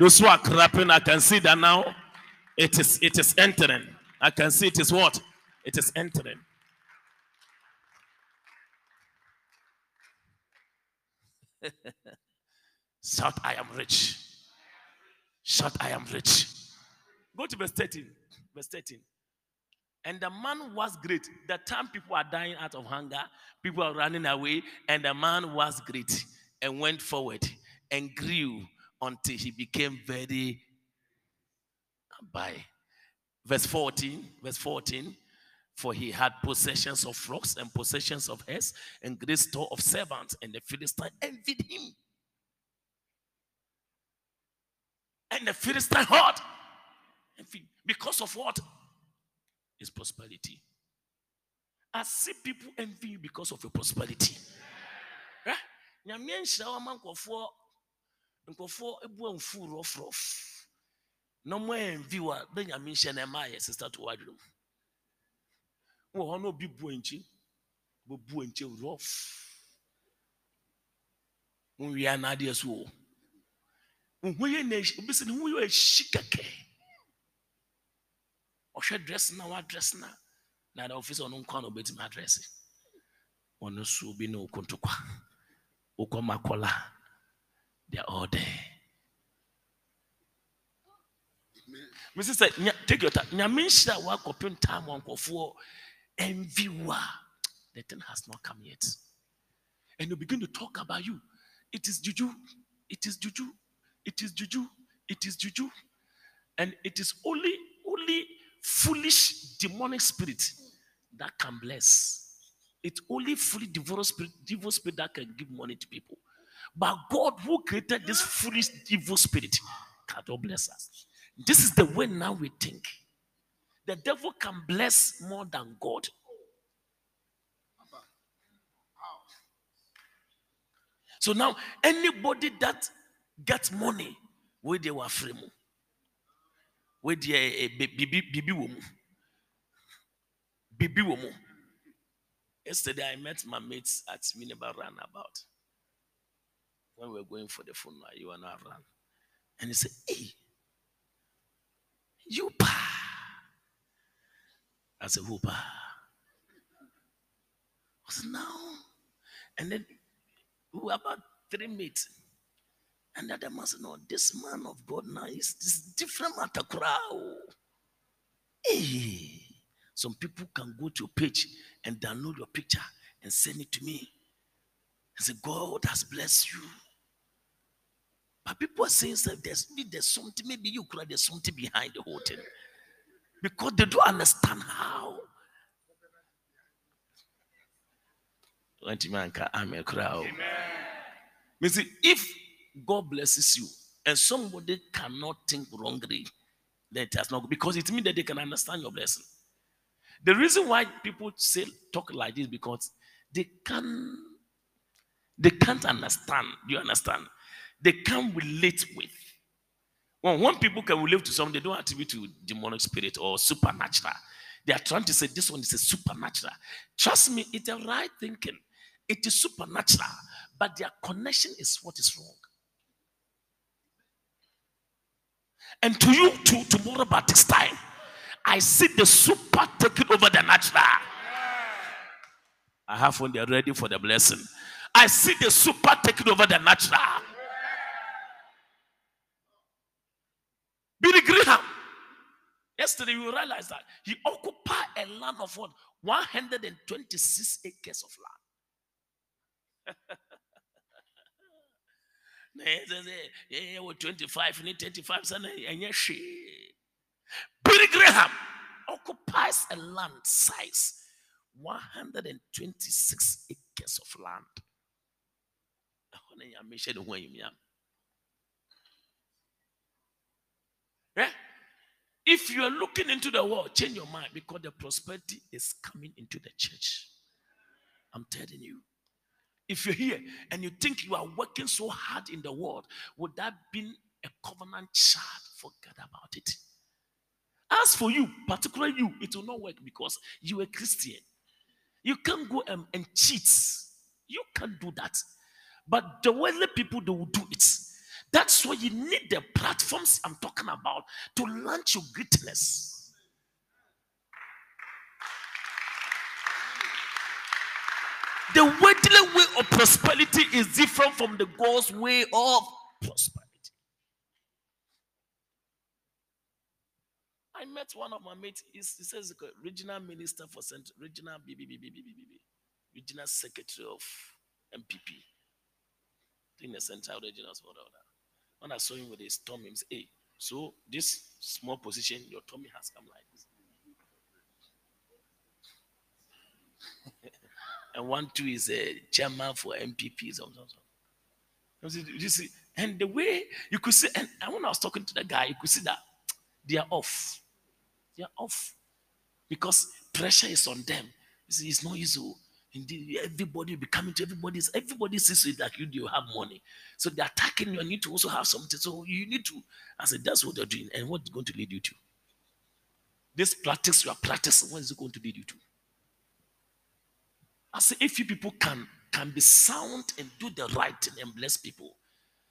Those who are clapping, I can see that now. It is it is entering. I can see it is what? It is entering. Shout, I am rich. Shout, I am rich. Go to verse 13. Verse 13. And the man was great. The time people are dying out of hunger, people are running away, and the man was great and went forward and grew until he became very by verse 14 verse 14 for he had possessions of flocks and possessions of herds and great store of servants and the philistine envied him. And the philistine heard because of what? His prosperity. I see people envy you because of your prosperity. Eh? Mfu rɔfrɔf na ɔmo envy wa bɛ nhyɛ na ɛma yɛ sister to wadwere mu. Wɔ hɔ na obi bu nkyi bobu nkyi rɔf nwia n'adeɛ so o nhu yɛ na obi sɛ ne yɛ ehyi kɛkɛ. Ɔhwɛ dress na wadress na na da ofisi ɔno nkwa na obetumi adress. Ɔno so obi na okontokwa okɔ makɔla they are all there. Mrs. said, take your time. Nyame nhyira a wakɔpem time wɔ nkɔfoɔ envy wo a, The thing has not come yet. And you begin to talk about you. It is juju. It is juju. It is juju. It is juju. And it is only, only foolish demonic spirit that can bless. It's only fully devil spirit, devil spirit that can give money to people. But God, who created this foolish evil spirit, cannot bless us. This is the way now we think. The devil can bless more than God. So now, anybody that gets money, where they were free, where they eh, eh, bibi bibi womu, bibi womu. Yesterday, I met my mates at Minerva Roundabout. When we were going for the funeral, you were not around. And he said, Hey, you pa. I said, Who pa? I said, No. And then we were about three minutes. And the other man said, No, this man of God now is this different matter. crowd." Hey. Eh. Some people can go to your page and download your picture and send it to me. And said, God has blessed you. But people are saying that there's, there's something, maybe you cry, there's something behind the whole thing. Because they don't understand how. I'm a crowd. If God blesses you and somebody cannot think wrongly, then it has not because it means that they can understand your blessing. The reason why people say talk like this because they can they can't understand. Do you understand? They can't relate with. When people can relate to something, they don't attribute to demonic spirit or supernatural. They are trying to say this one is a supernatural. Trust me, it's a right thinking. It is supernatural, but their connection is what is wrong. And to you, to tomorrow by this time, I see the super taking over the natural. I have when they're ready for the blessing. I see the super taking over the natural. Billy Graham. Yesterday we realized that he occupied a land of what? 126 acres of land. yeah, 25, 35, and Billy Graham occupies a land size 126 acres of land. Yeah? If you are looking into the world, change your mind because the prosperity is coming into the church. I'm telling you. If you're here and you think you are working so hard in the world, would that be a covenant child? Forget about it. As for you, particularly you, it will not work because you are Christian. You can't go and, and cheat. You can't do that. But the worldly people, they will do it. That's why you need the platforms I'm talking about to launch your greatness. The worldly way of prosperity is different from the God's way of prosperity. I met one of my mates. He says regional minister for central, regional BBBBBBB, regional secretary of NPP in the central regional When I saw him with his tummy, he said, "Hey, so this small position, your tummy has come like this." and one two is a chairman for NPP. You see, and the way you could see, and when I was talking to the guy, you could see that they are off. They are off because pressure is on them. You see, it's not easy. Oh. Indeed, everybody will be coming to everybody's everybody sees it like you do have money. So they're attacking you and you need to also have something. So you need to, I said, that's what they're doing. And what's going to lead you to? This practice you are practicing, what is it going to lead you to? I say, if you people can can be sound and do the right thing and bless people,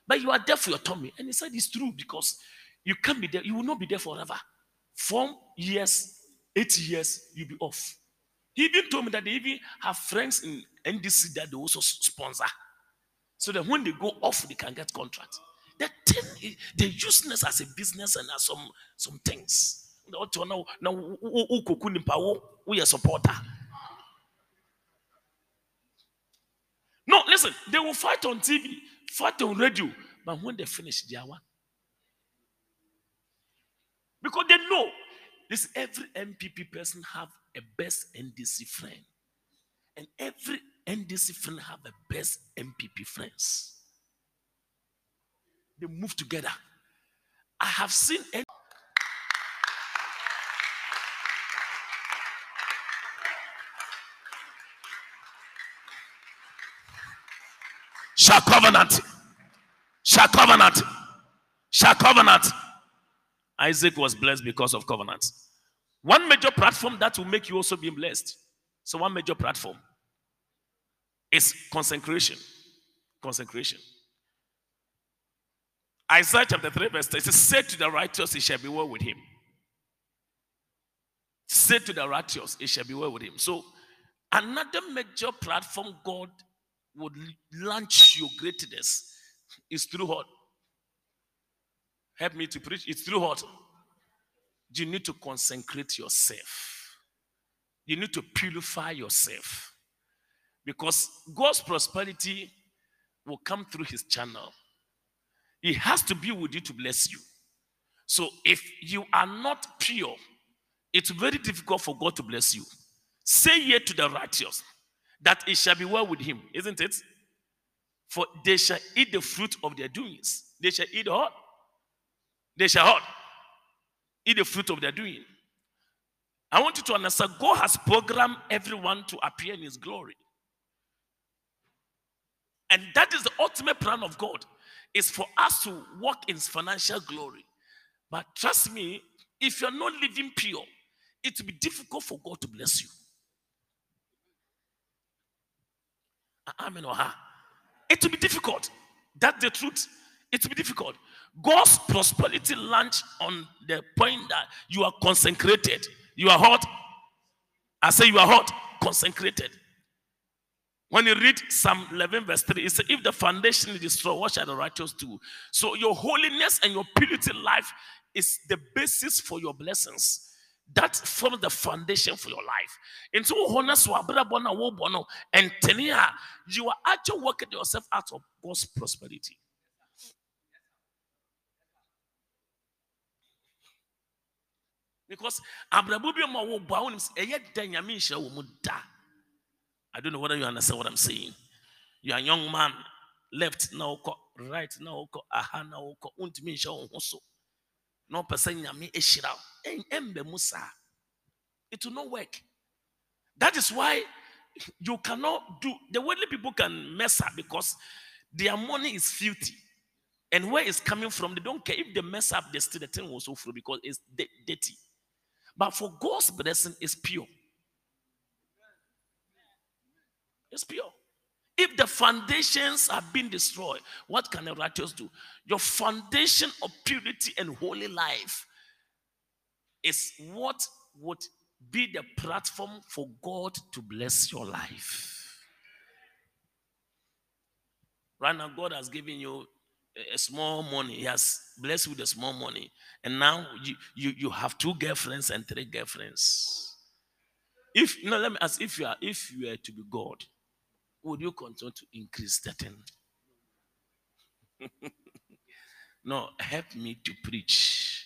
but you are there for your tummy. And he said it's true because you can't be there, you will not be there forever. Four years, eight years, you'll be off. He even told me that they even have friends in NDC that they also sponsor. So that when they go off, they can get contracts. The thing, the useless as a business and as some some things. Now, now, we are supporter. No, listen, they will fight on TV, fight on radio, but when they finish, they are one. Because they know this every NPP person have a best NDC friend. And every NDC friend have a best NPP friends. They move together. I have seen shall covenant, shall covenant, shall covenant. Isaac was blessed because of covenant. One major platform that will make you also be blessed. So, one major platform is consecration. Consecration. Isaiah chapter 3, verse 10 it says, Say to the righteous, it shall be well with him. Say to the righteous, it shall be well with him. So, another major platform God would launch your greatness is through what? Help me to preach. It's through what? You need to consecrate yourself. You need to purify yourself because God's prosperity will come through his channel. He has to be with you to bless you. So if you are not pure, it's very difficult for God to bless you. Say yet to the righteous that it shall be well with him, isn't it? For they shall eat the fruit of their doings. They shall eat what? They shall what? Eat the fruit of their doing. I want you to understand God has programmed everyone to appear in his glory. And that is the ultimate plan of God, is for us to walk in his financial glory. But trust me, if you're not living pure, it will be difficult for God to bless you. Amen or ha. It will be difficult. That's the truth. It will be difficult. God's prosperity launch on the point that you are consecrated. You are hot. I say you are hot, consecrated. When you read Psalm 11, verse 3, it says, If the foundation is destroyed, what shall the righteous do? So your holiness and your purity life is the basis for your blessings. That forms the foundation for your life. And so, and you are actually working yourself out of God's prosperity. Because abrabọ bi ma wo bọ awon ɛyɛ da nyame nhyɛ wɔ mu da. I don't know whether you understand what I'm saying. You are a young man, left na wokɔ, right na wokɔ, aha na wokɔ, wontumi nhyɛ wo ho so. Na ɔpɛ sɛ nyame ahyira wo. Ɛmbɛ mu. It will not work. That is why you cannot do the worldly people can mess up because their money is filthy. And where it's coming from, they don't care if they mess up, they still the thing will so through because it's dirty. But for God's blessing is pure. It's pure. If the foundations have been destroyed, what can the righteous do? Your foundation of purity and holy life is what would be the platform for God to bless your life. Right now, God has given you a small money. He has blessed with a small money. And now you, you, you have two girlfriends and three girlfriends. If you know, let me ask if you are if you were to be God, would you continue to increase that thing? no, help me to preach.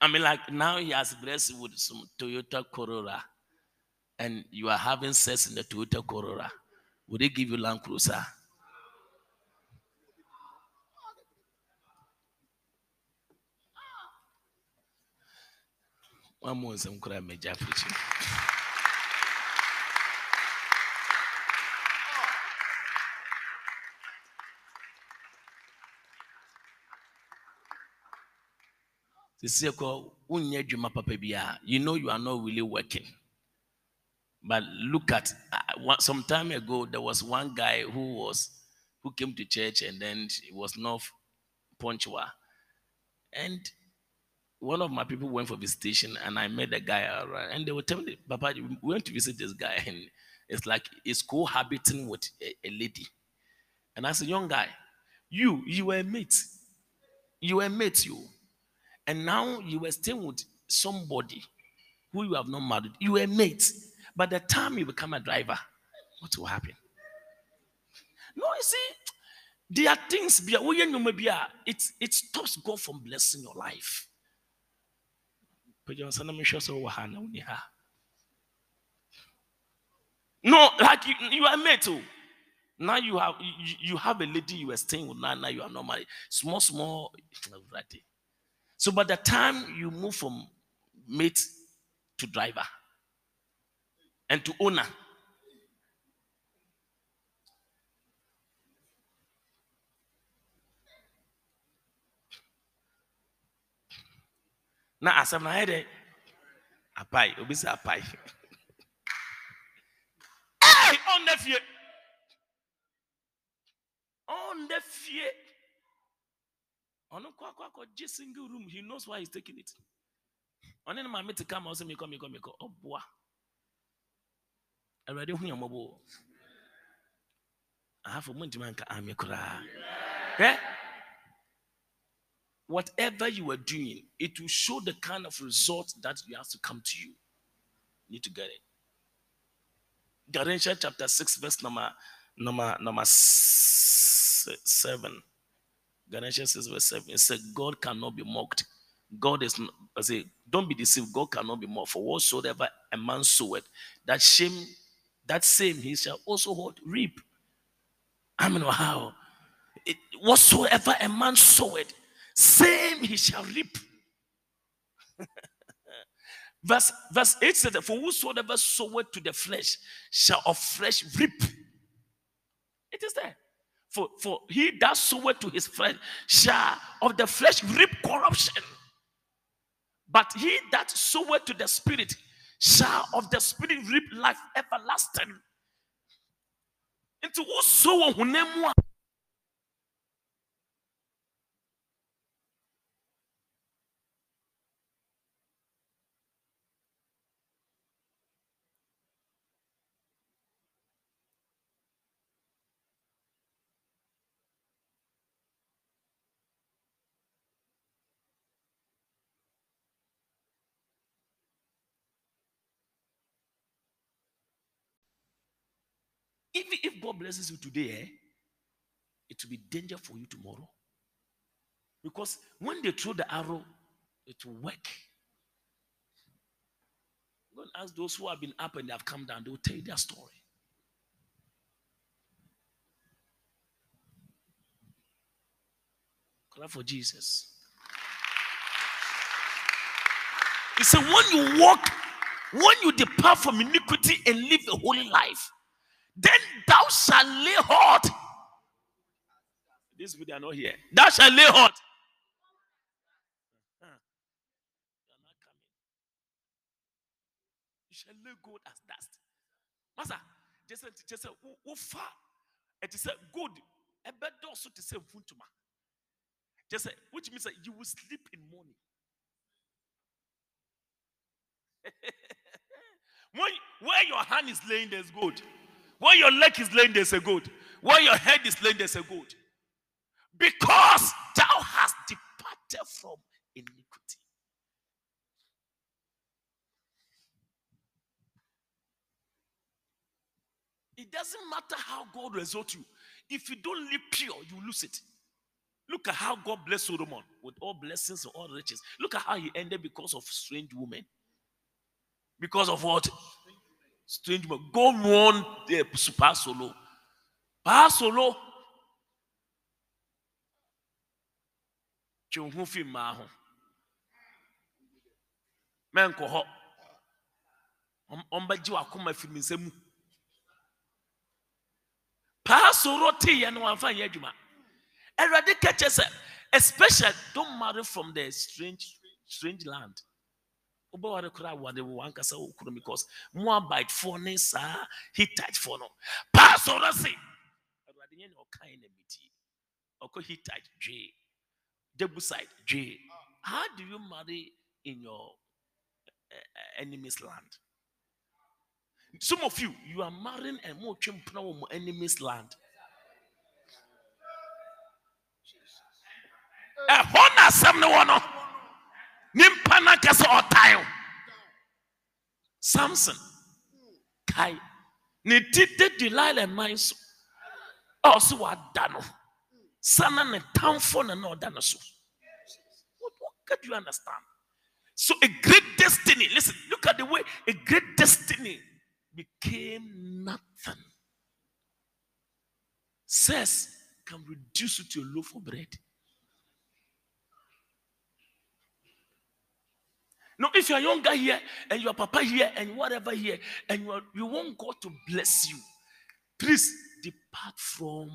I mean, like now he has blessed with some Toyota Corolla, and you are having sex in the Toyota Corolla. Would he give you Land Cruiser? One more some cry major preaching. you know you are not really working but look at uh, some time ago there was one guy who was who came to church and then he was not punctual and one of my people went for visitation and I met the guy around and they were telling me, Papa, we went to visit this guy and it's like he's cohabiting with a, a lady. And I said, young guy, you, you were a mate. You were a mate, you. And now you were staying with somebody who you have not married. You were a mate. By the time you become a driver, what will happen? No, you see, there are things, it, it stops God from blessing your life. No, like you, you are made to. Now you have you, you have a lady you are staying with now, now you are not married. Small, small. So by the time you move from mate to driver and to owner, na asɛm na ayɛ dɛ apae obi sɛ apae. Ɔnnɛ fie. Ɔnnɛ fie. Ɔno kɔ akɔ akɔgye single room he knows why he's taking it. Ɔne ne maame te ka ma ɔsɛ mekɔ mekɔ mekɔ. Ɔboa. Awurade hu yɛ mmɔbɔ. Ahafo montimi anka ame koraa. Hɛ whatever you are doing, it will show the kind of result that you have to come to you. you need to get it. Galatians chapter 6, verse number number number seven. Galatians 6, verse 7. It said, God cannot be mocked. God is I say, don't be deceived. God cannot be mocked. For whatsoever a man soweth, that shame, that same he shall also hold, reap. I mean, how? It, whatsoever a man soweth, same he shall reap. verse, verse 8 says, that, For whosoever soweth to the flesh shall of flesh reap. It is there. For, for he that soweth to his flesh shall of the flesh reap corruption. But he that soweth to the spirit shall of the spirit reap life everlasting. Into whosoever If God blesses you today, eh, it will be danger for you tomorrow. Because when they throw the arrow, it will work. Go and ask those who have been up and they have come down, they will tell you their story. Clap for Jesus. He said, when you walk, when you depart from iniquity and live a holy life, then thou shalt lay hold. This video are not here. Thou shalt lay hold. Shall lay gold as dust. Master, just say, just say, wo- wo fa. Eh, it is a good. A bed also to say funtuma. Just say, which means that you will sleep in morning. when where your hand is laying, there's gold. Where your leg is laying, there's a gold. Where your head is laying, there's a gold. Because thou hast departed from iniquity. It doesn't matter how God result you. If you don't live pure, you lose it. Look at how God blessed Solomon with all blessings and all riches. Look at how he ended because of strange women. Because of what? Strange women. God warned the super solo. Twe ho fi mmaa ho. Mɛnkɔ hɔ Ɔm- ɔmbɛgye wakoma firi me nsam paa soro teeɛ no wamfa nyɛ adwuma. Awurade ka kyɛ sɛ especially don't marry from the strange strange land wobɛware koraa wade wo wankasa wo kuro because moabitefoɔ ne saa hittitefoɔ no paa soro se awurade nyɛ ne ɔkae na metie ɔkɔ hittite dwee Jebusite, J. How do you marry in your uh, enemy's land? Some of you, you are marrying and more chimpanzee enemy's land. ɛhɔ na asɛm no wɔ no ankasa ɔtae samson. Kae ne ti de delilah man so. A sana ne tamfo na na ɔda no so. What, what can you understand? So a great destiny listen look at the way a great destiny became nothing. Says can reduce you to a loaf of bread Now, if you're younger here and your papa here and whatever here, and you, are, you want God to bless you, please depart from.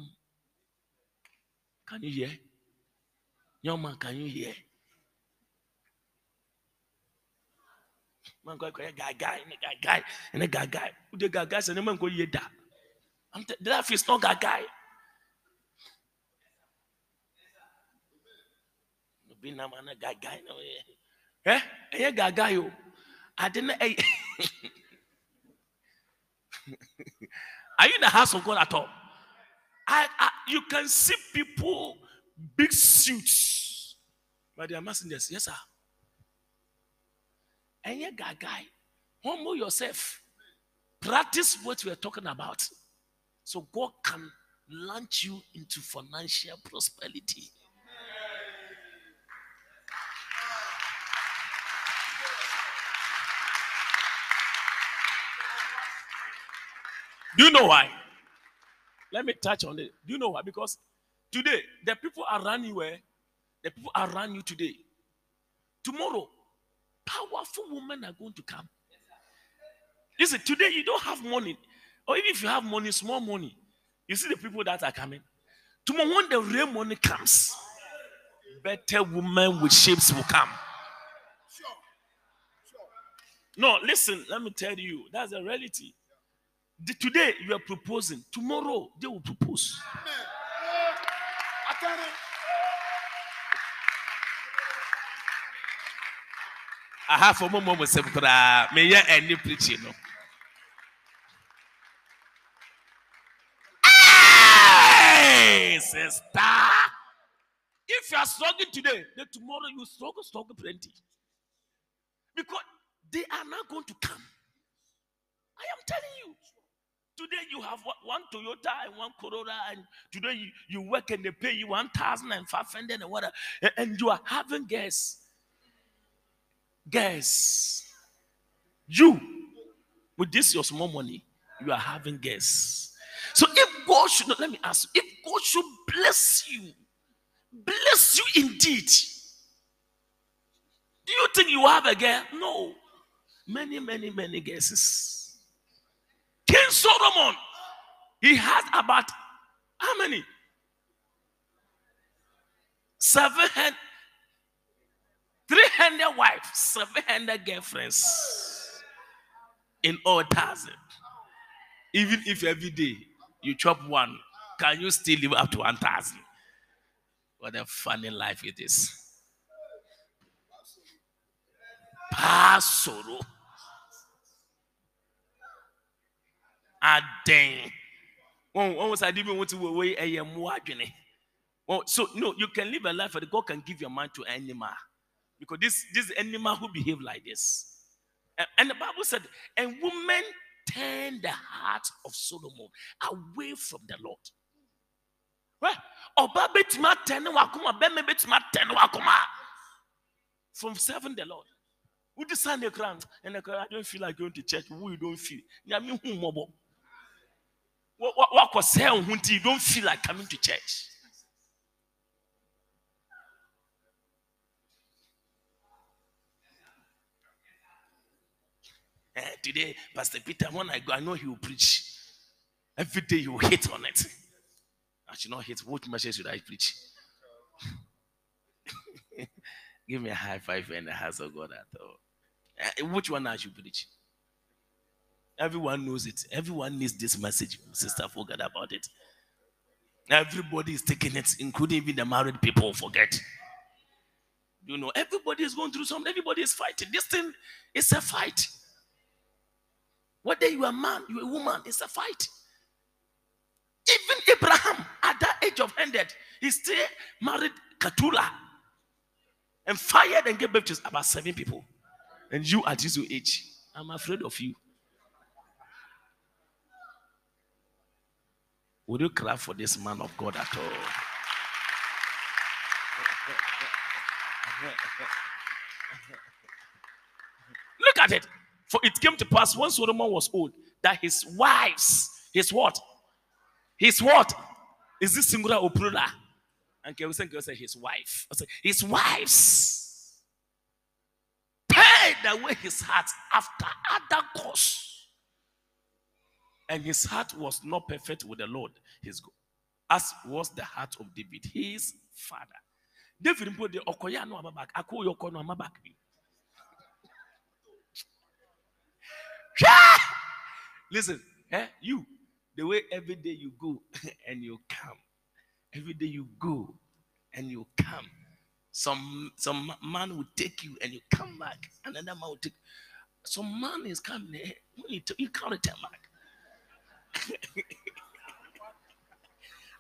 Can you hear? Young man, can you hear? Man, go go guy, guy, guy, and a guy, guy. Who the guy, guys, and a man go hear that. That is not guy, guy. No, be na man, guy, guy, no, yeah. Eh? Eh, guy, guy, yo. I didn't. Eh. Are you in the house of God at all? I, I, you can see people big suits, but they are messengers. Yes, sir. And you guy, guy, humble yourself. Practice what we are talking about. So God can launch you into financial prosperity. Do you know why? Let me touch on it. Do you know why? Because today, the people around you, eh, the people around you today, tomorrow, powerful women are going to come. Listen, today you don't have money, or even if you have money, small money, you see the people that are coming. Tomorrow, when the real money comes, better women with shapes will come. No, listen, let me tell you, that's a reality. The- today you are proposing, tomorrow they will propose. I have a moment with some may yeah any preaching. No? Hey, sister. If you are struggling today, then tomorrow you struggle, struggle plenty. Because they are not going to come. I am telling you. Today you have one- one Toyota and one Corolla, and today you, you work and they pay you 1,500 and whatever, and, and you are having guests. Guests. You, with this your small money, you are having guests. So if God should not, let me ask you, if God should bless you, bless you indeed, do you think you have a girl? No. Many, many, many guesses. King Solomon, he had about how many? Seven hundred, three hundred wives, seven hundred girlfriends in all thousand. Even if every day you chop one, can you still live up to one thousand? What a funny life it is. Pasoro. One was I didn't want to away a mwadwene. Well, so no, you can live a life that God can give your mind to animal. Because this this animal who behave like this. And, and the Bible said, and women turned the heart of Solomon away from the Lord. Well, ọba wakoma from serving the Lord. Who decide the crown and the? I don't feel like going to church. Who you don't feel? Wa- wa- wakɔsɛɛ wo ho you don't feel like coming to church. Eh, today, Pastor Peter, when I go, I know he will preach. Every day he will hit on it. I should not hit. What message should I preach? Give me a high five in the house of God at all. Eh, Which one I should preach? Everyone knows it. Everyone needs this message. Sister, forget about it. Everybody is taking it, including even the married people. Forget. You know, everybody is going through something. Everybody is fighting. This thing is a fight. Whether you are a man, you are a woman, it's a fight. Even Abraham, at that age of 100, he still married Keturah and fired and gave birth to about seven people. And you at this age, I'm afraid of you. Would you clap for this man of God at all? Look at it. For it came to pass when Solomon was old that his wives, his what? His what? Is this singular or plural? And can we say, his wife? I say, his wives paid away his heart after other course. And his heart was not perfect with the Lord, his God, as was the heart of David, his father. David put the okoya no ababak, ako yoko no! Listen, eh, you, the way every day you go and you come, every day you go and you come. Some some man will take you and you come back. And another man will take. Some man is coming. eh, you, you can't return back.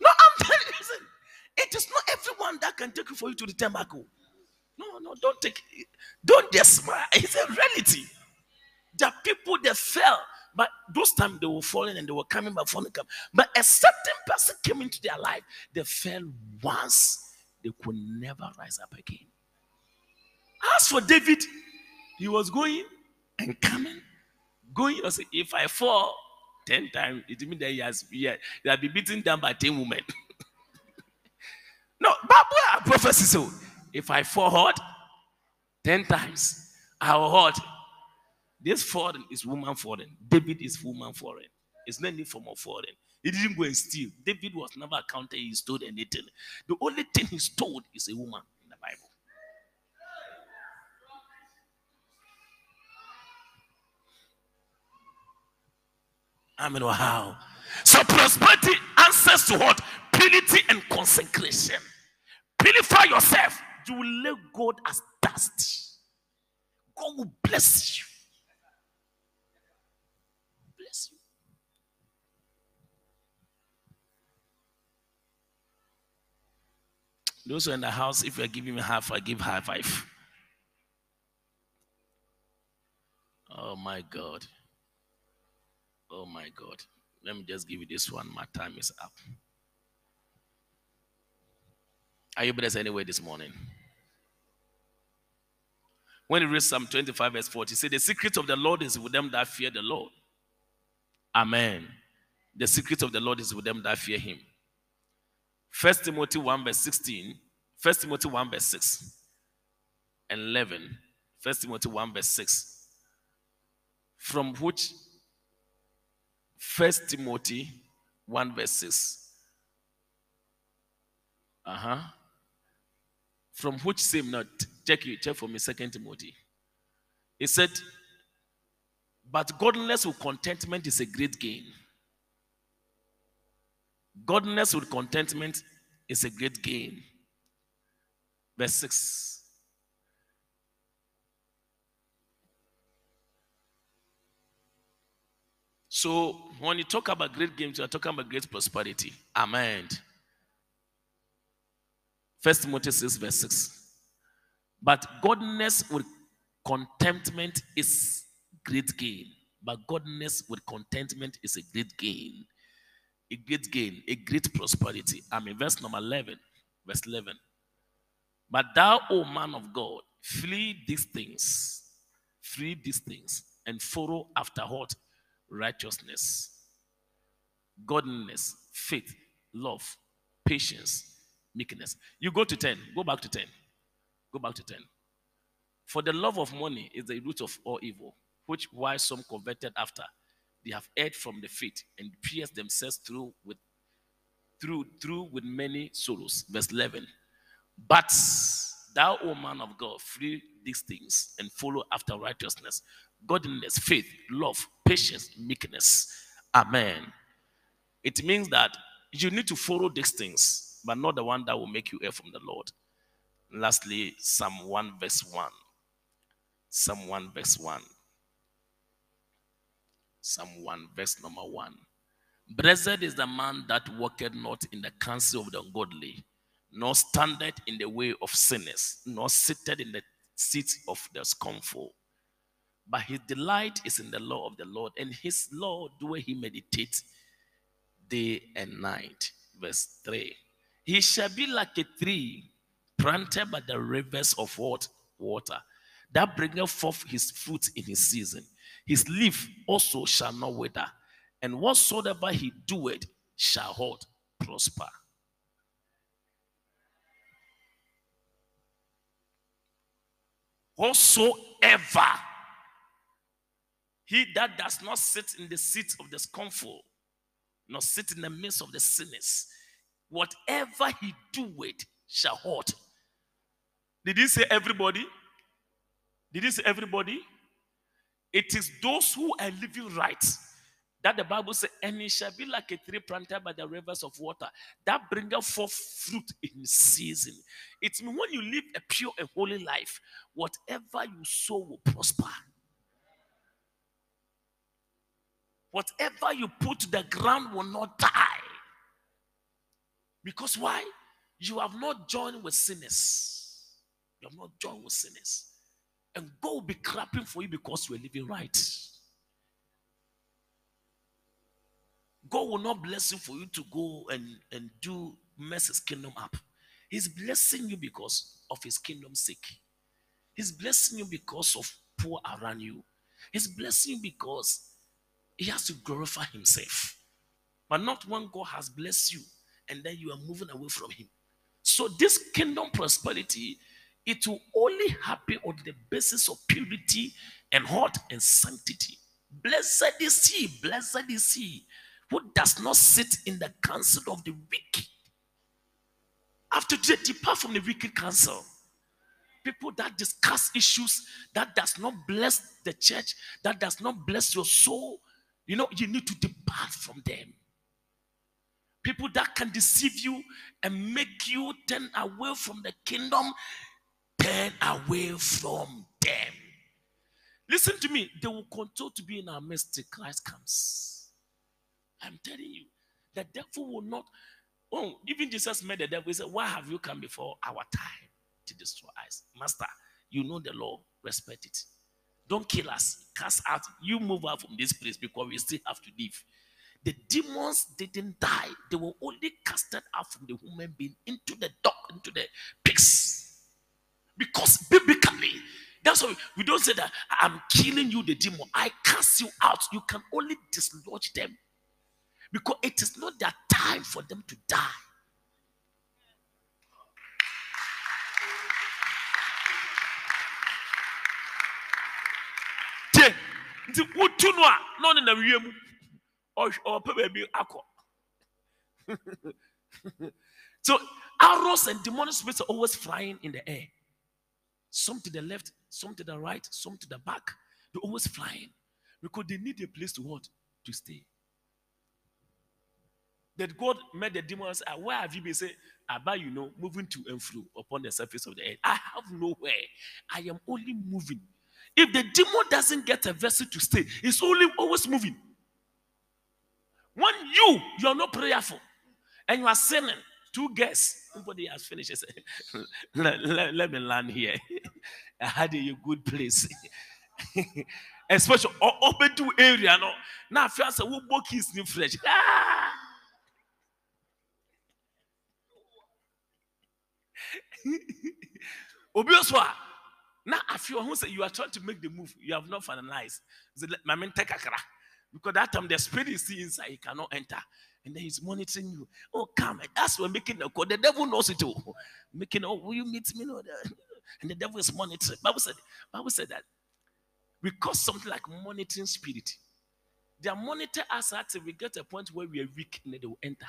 No, I'm telling you, listen. It is not everyone that can take you for you to the oh. No, no, don't take. Don't just smile. It's a reality. The people that fell But those times they were falling and they were coming back, falling, come. But a certain person came into their life. They fell once. They could never rise up again. As for David, he was going and coming, going. I say, if I fall ten times, it means that he has, he has, he been beaten down by ten women. no, Bible prophecy so oh? if I fall hard ten times, I will hurt. This foreign is woman foreign. David is woman foreign. It's not any form of foreign. He didn't go and steal. David was never accounted. He stole anything. The only thing he stole is a woman in the Bible. I mean, how? So prosperity answers to what? Purity and consecration. Purify yourself. You will let God as dust. God will bless you. Bless you. Those who are in the house, if you're giving me half, I give high five. Oh my God. Oh my God. Let me just give you this one. My time is up. Are you blessed anyway this morning? When you read Psalm 25, verse 40, say, The secret of the Lord is with them that fear the Lord. Amen. The secret of the Lord is with them that fear him. First Timothy 1, verse 16. First Timothy 1, verse 6 and 11. First Timothy 1, verse 6. From which First Timothy 1, verse 6. Uh-huh. From which same now check you, check for me, Second Timothy. He said, But godliness with contentment is a great gain. Godliness with contentment is a great gain. Verse 6. So when you talk about great gains, you are talking about great prosperity. Amen. First Timothy 6, verse 6. But godliness with contentment is great gain. But godliness with contentment is a great gain. A great gain, a great prosperity. I mean, verse number 11. Verse 11. But thou, O man of God, flee these things, flee these things, and follow after what? Righteousness, godliness, faith, love, patience, meekness. You go to 10. Go back to 10. Go back to 10. For the love of money is the root of all evil, which why some converted after they have erred from the faith and pierced themselves through with through through with many sorrows. Verse 11. But thou, O man of God, flee these things and follow after righteousness, godliness, faith, love, patience, meekness. Amen. It means that you need to follow these things, but not the one that will make you hear from the Lord. Lastly, Psalm 1, verse 1. Psalm 1, verse 1. Psalm 1, verse number 1. Blessed is the man that walketh not in the counsel of the ungodly, nor standeth in the way of sinners, nor sitteth in the seat of the scornful. But his delight is in the law of the Lord, and his law do he meditate day and night. Verse 3. He shall be like a tree planted by the rivers of what? Water, that bringeth forth his fruit in his season. His leaf also shall not wither, and whatsoever he doeth shall hold prosper. Whatsoever he that does not sit in the seat of the scornful, nor sit in the midst of the sinners, whatever he doeth shall hold. Did he say everybody? Did he say everybody? It is those who are living right that the Bible says, and it shall be like a tree planted by the rivers of water that bringeth forth fruit in season. It means when you live a pure and holy life, whatever you sow will prosper. Whatever you put the ground will not die. Because why? You have not joined with sinners. You have not joined with sinners. And God will be clapping for you because you are living right. God will not bless you for you to go and, and do mess his kingdom up. He's blessing you because of his kingdom's sake. He's blessing you because of poor around you. He's blessing you because he has to glorify himself. But not when God has blessed you and then you are moving away from him. So this kingdom prosperity, it will only happen on the basis of purity and heart and sanctity. Blessed is he, blessed is he who does not sit in the council of the wicked. After today, depart from the wicked council. People that discuss issues that does not bless the church, that does not bless your soul, you know, you need to depart from them. People that can deceive you and make you turn away from the kingdom, turn away from them. Listen to me, they will continue to be in our midst till Christ comes. I'm telling you, the devil will not. Oh, even Jesus met the devil. He said, Why have you come before our time to destroy us? Master, you know the law, respect it. Don't kill us, cast out. You move out from this place because we still have to live. The demons didn't die, they were only casted out from the human being into the dog, into the pigs. Because biblically, that's why we don't say that I'm killing you, the demon. I cast you out. You can only dislodge them because it is not their time for them to die. Tie, nti wotu no a na ɔne nam wiem ɔpɛ baabi akɔ so arrows and demonic spirits are always flying in the air some to the left some to the right some to the back they're always flying because they need a place to what to stay that God met the demons. "Ah, Where have you been? Say, Abba, you know, moving to and fro upon the surface of the earth. I have nowhere. I am only moving. If the demon doesn't get a vessel to stay, it's only always moving. When you you are not prayerful and you are sinning, two guests, nobody has finished. Let, let- let me land here. I had a good place. Especially open to area. No, now if you say, "Who book is new fresh?" Obi na afi ɔho sɛ you are trying to make the move you have not finalized. My mentor kakra because that time the spirit is inside he cannot enter. And then he's monitoring you. Oh come that's what making the call. The devil knows it all. Making oh will you meet me no and the devil is monitoring. Bible said bible said that we call something like monitoring spirit. They are monitor us until we get a point where we are weak and they will enter.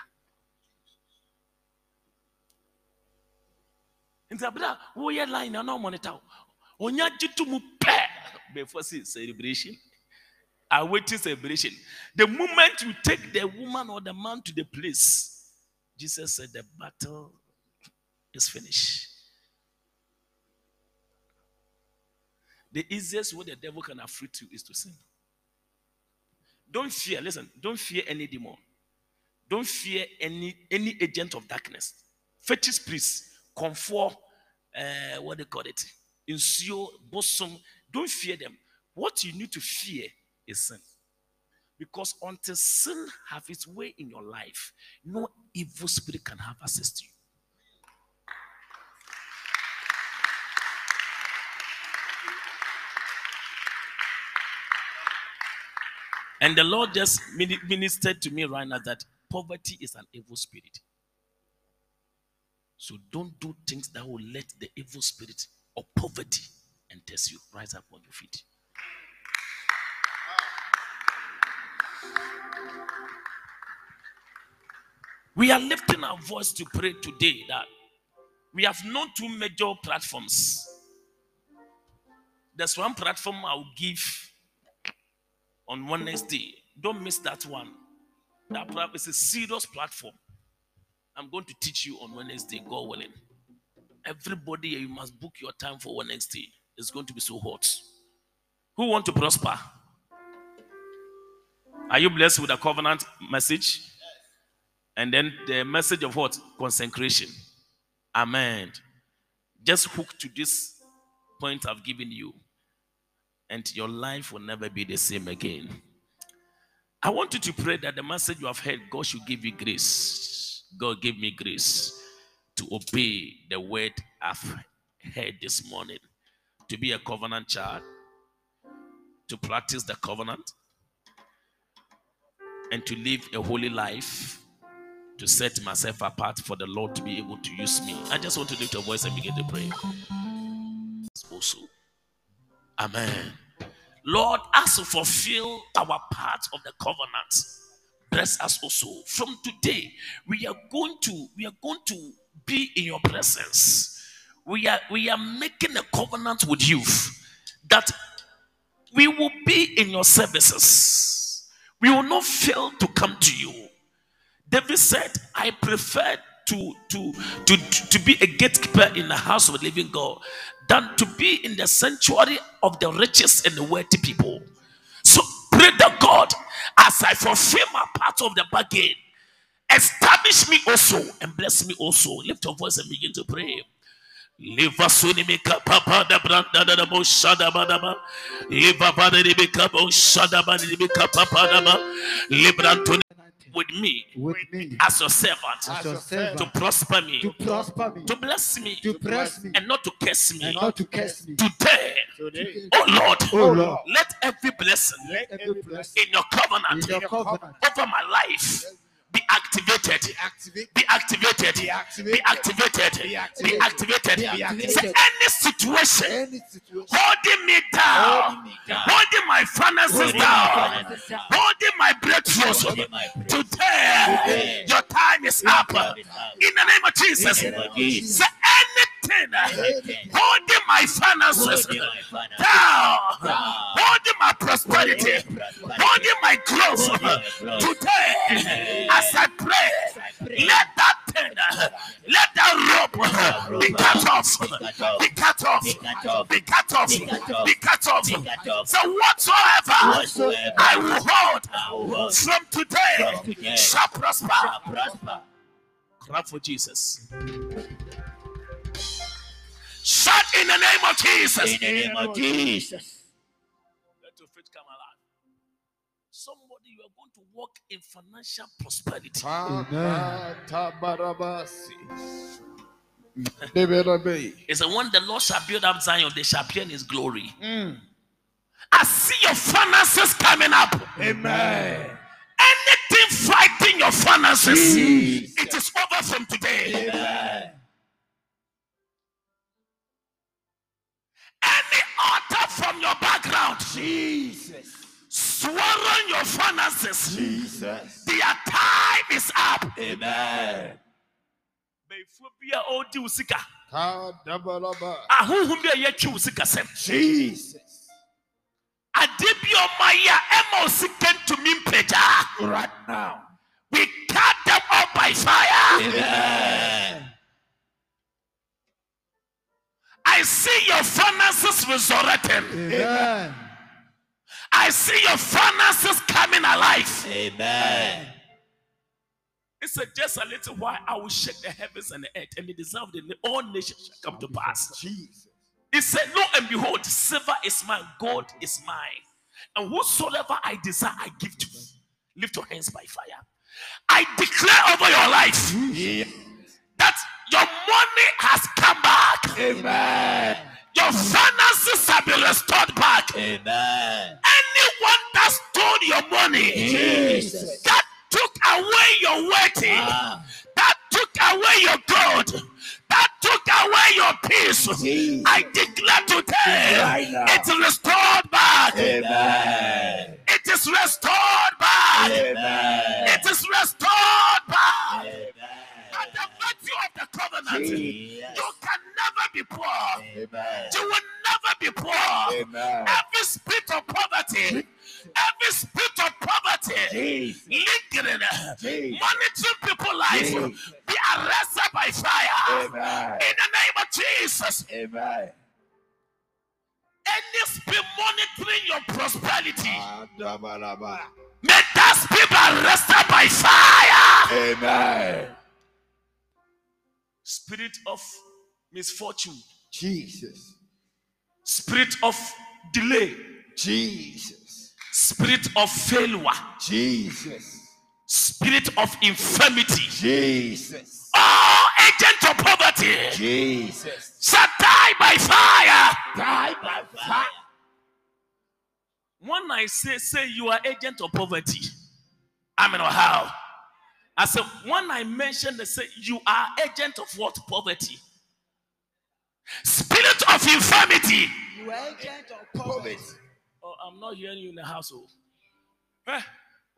Nti abira woyɛ line na na ɔmɔnita o onya gye mu pɛ before celebration awaiting celebration. The moment you take the woman or the man to the place jesus said the battle is finished. The easiest way the devil can afflict you is to sin. Don't fear listen don't fear any demon. Don't fear any any agent of darkness. Fetish priests comfort uh, what they call it nsuo bosom. Don't fear them. What you need to fear is sin. Because until sin have its way in your life no evil spirit can have access to you. And the lord just ministered to me right now that poverty is an evil spirit. So don't do things that will let the evil spirit of poverty and test you. Rise up on your feet. We are lifting our voice to pray today that we have known two major platforms. There's one platform I'll give on Wednesday. Don't miss that one. That platform is a serious platform. I'm going to teach you on Wednesday, God willing. Everybody, you must book your time for Wednesday. It's going to be so hot. Who want to prosper? Are you blessed with a covenant message? And then the message of what? Consecration. Amen. Just hook to this point I've given you, and your life will never be the same again. I want you to pray that the message you have heard, God should give you grace. God give me grace to obey the word I've heard this morning, to be a covenant child, to practice the covenant, and to live a holy life, to set myself apart for the Lord to be able to use me. I just want to lift your voice and begin to pray. Also, Amen. Lord, as we fulfill our part of the covenant, bless us also. From today, we are going to we are going to be in your presence. We are we are making a covenant with you that we will be in your services. We will not fail to come to you. David said, I prefer to, to, to, to be a gatekeeper in the house of the living God than to be in the sanctuary of the richest and the wealthy people. So pray the God as I fulfill my part of the bargain. Establish me also and bless me also. Lift your voice and begin to pray. Liva sunimika papa da branda da da bo shada ba da ba. Liva ba da di bika bo shada ba di bika papa da ba. Libranto with me with me as your servant as your servant to prosper me, to prosper me, to bless me, to bless me, and not to curse me. and not to curse me. Today, Today, oh Lord, Oh Lord, let every blessing let every blessing in your covenant in your covenant over my life be activated. Be activated. Be Be activated. activated. Be Be activated. Be Say activated. any situation any situation holding me down, Holding me down. holding my finances Holding my down, finances down. holding my breakthroughs. Holding my Today, Today. your time is up. time is up. In the name of Jesus, In the name of Jesus. say Anything. Holding my finances. Holding my finances. Down, holding my prosperity, Holding my growth. Holding my growth. Today, as I pray, let that thing, let that rope be cut off, be cut off, Be cut off. be cut off. So whatsoever I will hold I will hold from today shall prosper. shall prosper. Clap for Jesus. Shout in the name of Jesus. In the name of Jesus. Let your faith come alive. Somebody, you are going to walk in financial prosperity. It's the one the Lord shall build up Zion, they shall appear in his glory. Mm. I see your finances coming up. Amen. Anything fighting your finances, Jesus. it is over from today. Amen. From your background, Jesus. swallowing your finances, Jesus. their time is up. Amen. Bɛyifoɔ bi a ɔredi wo sika, ahohom bi a yɛatwi wo sika sɛm. Jesus. Ade bi a ɔma yɛ a ɛma wo sika ntumi mpagya. Right now. We cut them off by fire. Amen. I see your finances resurrecting. Amen. I see your finances coming alive. Amen. It said, just a little while, I will shake the heavens and the earth, and the desire of the all nations shall come to pass. Jesus. He said, Lo and behold, silver is mine, gold is mine. And whatsoever I desire, I give to you. Lift your hands by fire. I declare over your life that your money has come back. Amen. Your finances have been restored back. Amen. Anyone that stole your money, Jesus. that took away your wedding, Ah. that took away your gold, that took away your peace, Jesus. I declare today Right it's restored back. Amen. It is restored back. Amen. It is restored back. Amen. By the virtue of the covenant, you can never be poor. Amen. You will never be poor. Amen. Every spirit of poverty, every spirit of poverty, Jesus. lingering, Jesus. monitoring people's life, Jesus. be arrested by fire. Amen. In the name of Jesus, Amen. any spirit monitoring your prosperity, may that spirit be arrested by fire. Amen. Spirit of misfortune, Jesus. spirit of delay, Jesus. spirit of failure, Jesus. spirit of infirmity, Jesus. all agent of poverty Jesus. shall die by fire. Die by fire. When I say, say you are agent of poverty, I mean, how? I said, when I mention, they say you are agent of what? Poverty. Spirit of infirmity. You are agent of poverty. Oh, I'm not hearing you in the household. Eh,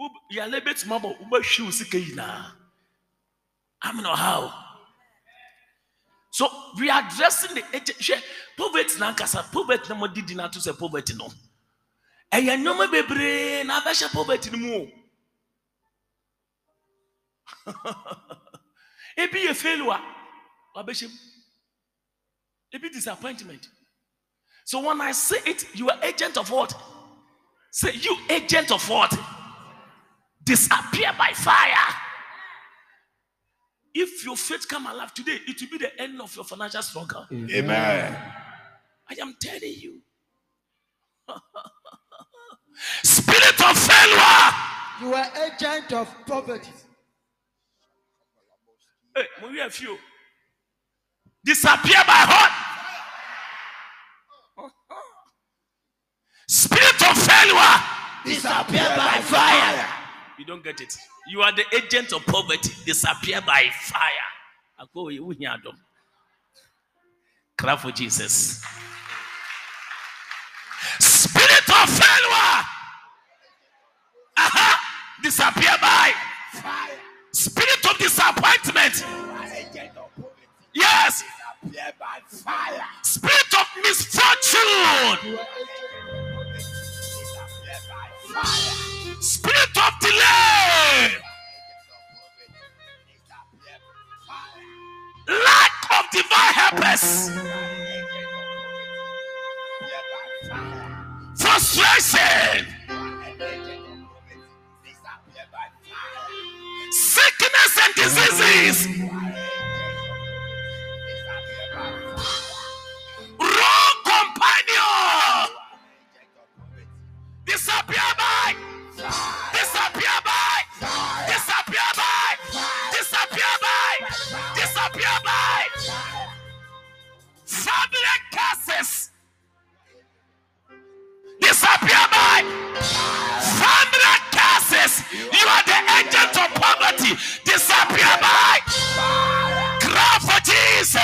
ub- you are little bit mama, ube shoe sike na. I mean, how? So we are addressing the agent. Shey, Poverty na nkasa poverty na mo didi na to say poverty no. Ɛyɛ nneɛma bebree na abɛhyɛ poverty no mu o. Ebi yɛ failure, wabɛhyɛ mu. Ebi disappointment. So when I say it, you are agent of what? Say you agent of what? Disappear by fire. If your faith come alive today, it will be the end of your financial struggle. Amen. I am telling you. Spirit of failure. You are agent of poverty. Hey, we have few. Disappear by what? Spirit of failure. Disappear by fire. You don't get it. You are the agent of poverty. Disappear by fire. I go you hear them. Clap for Jesus. Spirit of failure. Aha. Disappear by Fire. Spirit of disappointment. Yes. Spirit of misfortune. Spirit of delay. Lack of divine helpers. Frustration. this disease.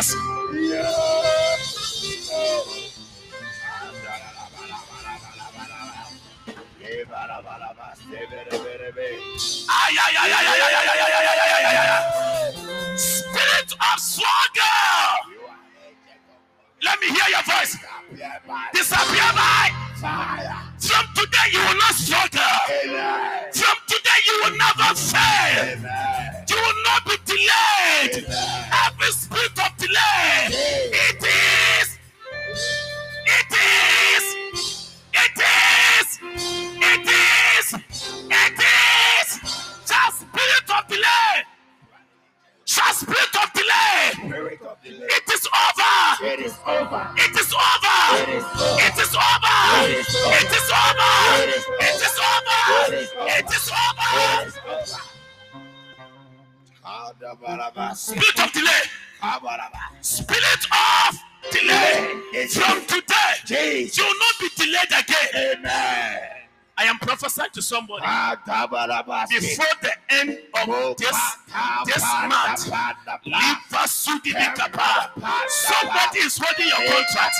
Ay. Spirit of struggle. Let me hear your voice. Disappear by. fire. From today, you will not struggle. From today, you will never fail. You will not be delayed. Every spirit of delay, it is, it is, it is, it is, it is. Just spirit of delay. Just spirit of delay. It is over. It is over. It is over. It is over. It is over. It is over. It is over. It is over. It is over. Spirit of. Spirit of delay. From today, Jesus. you will not be delayed again. Amen. I am prophesying to somebody ah, before Before the end of this this month. Somebody is holding your contract.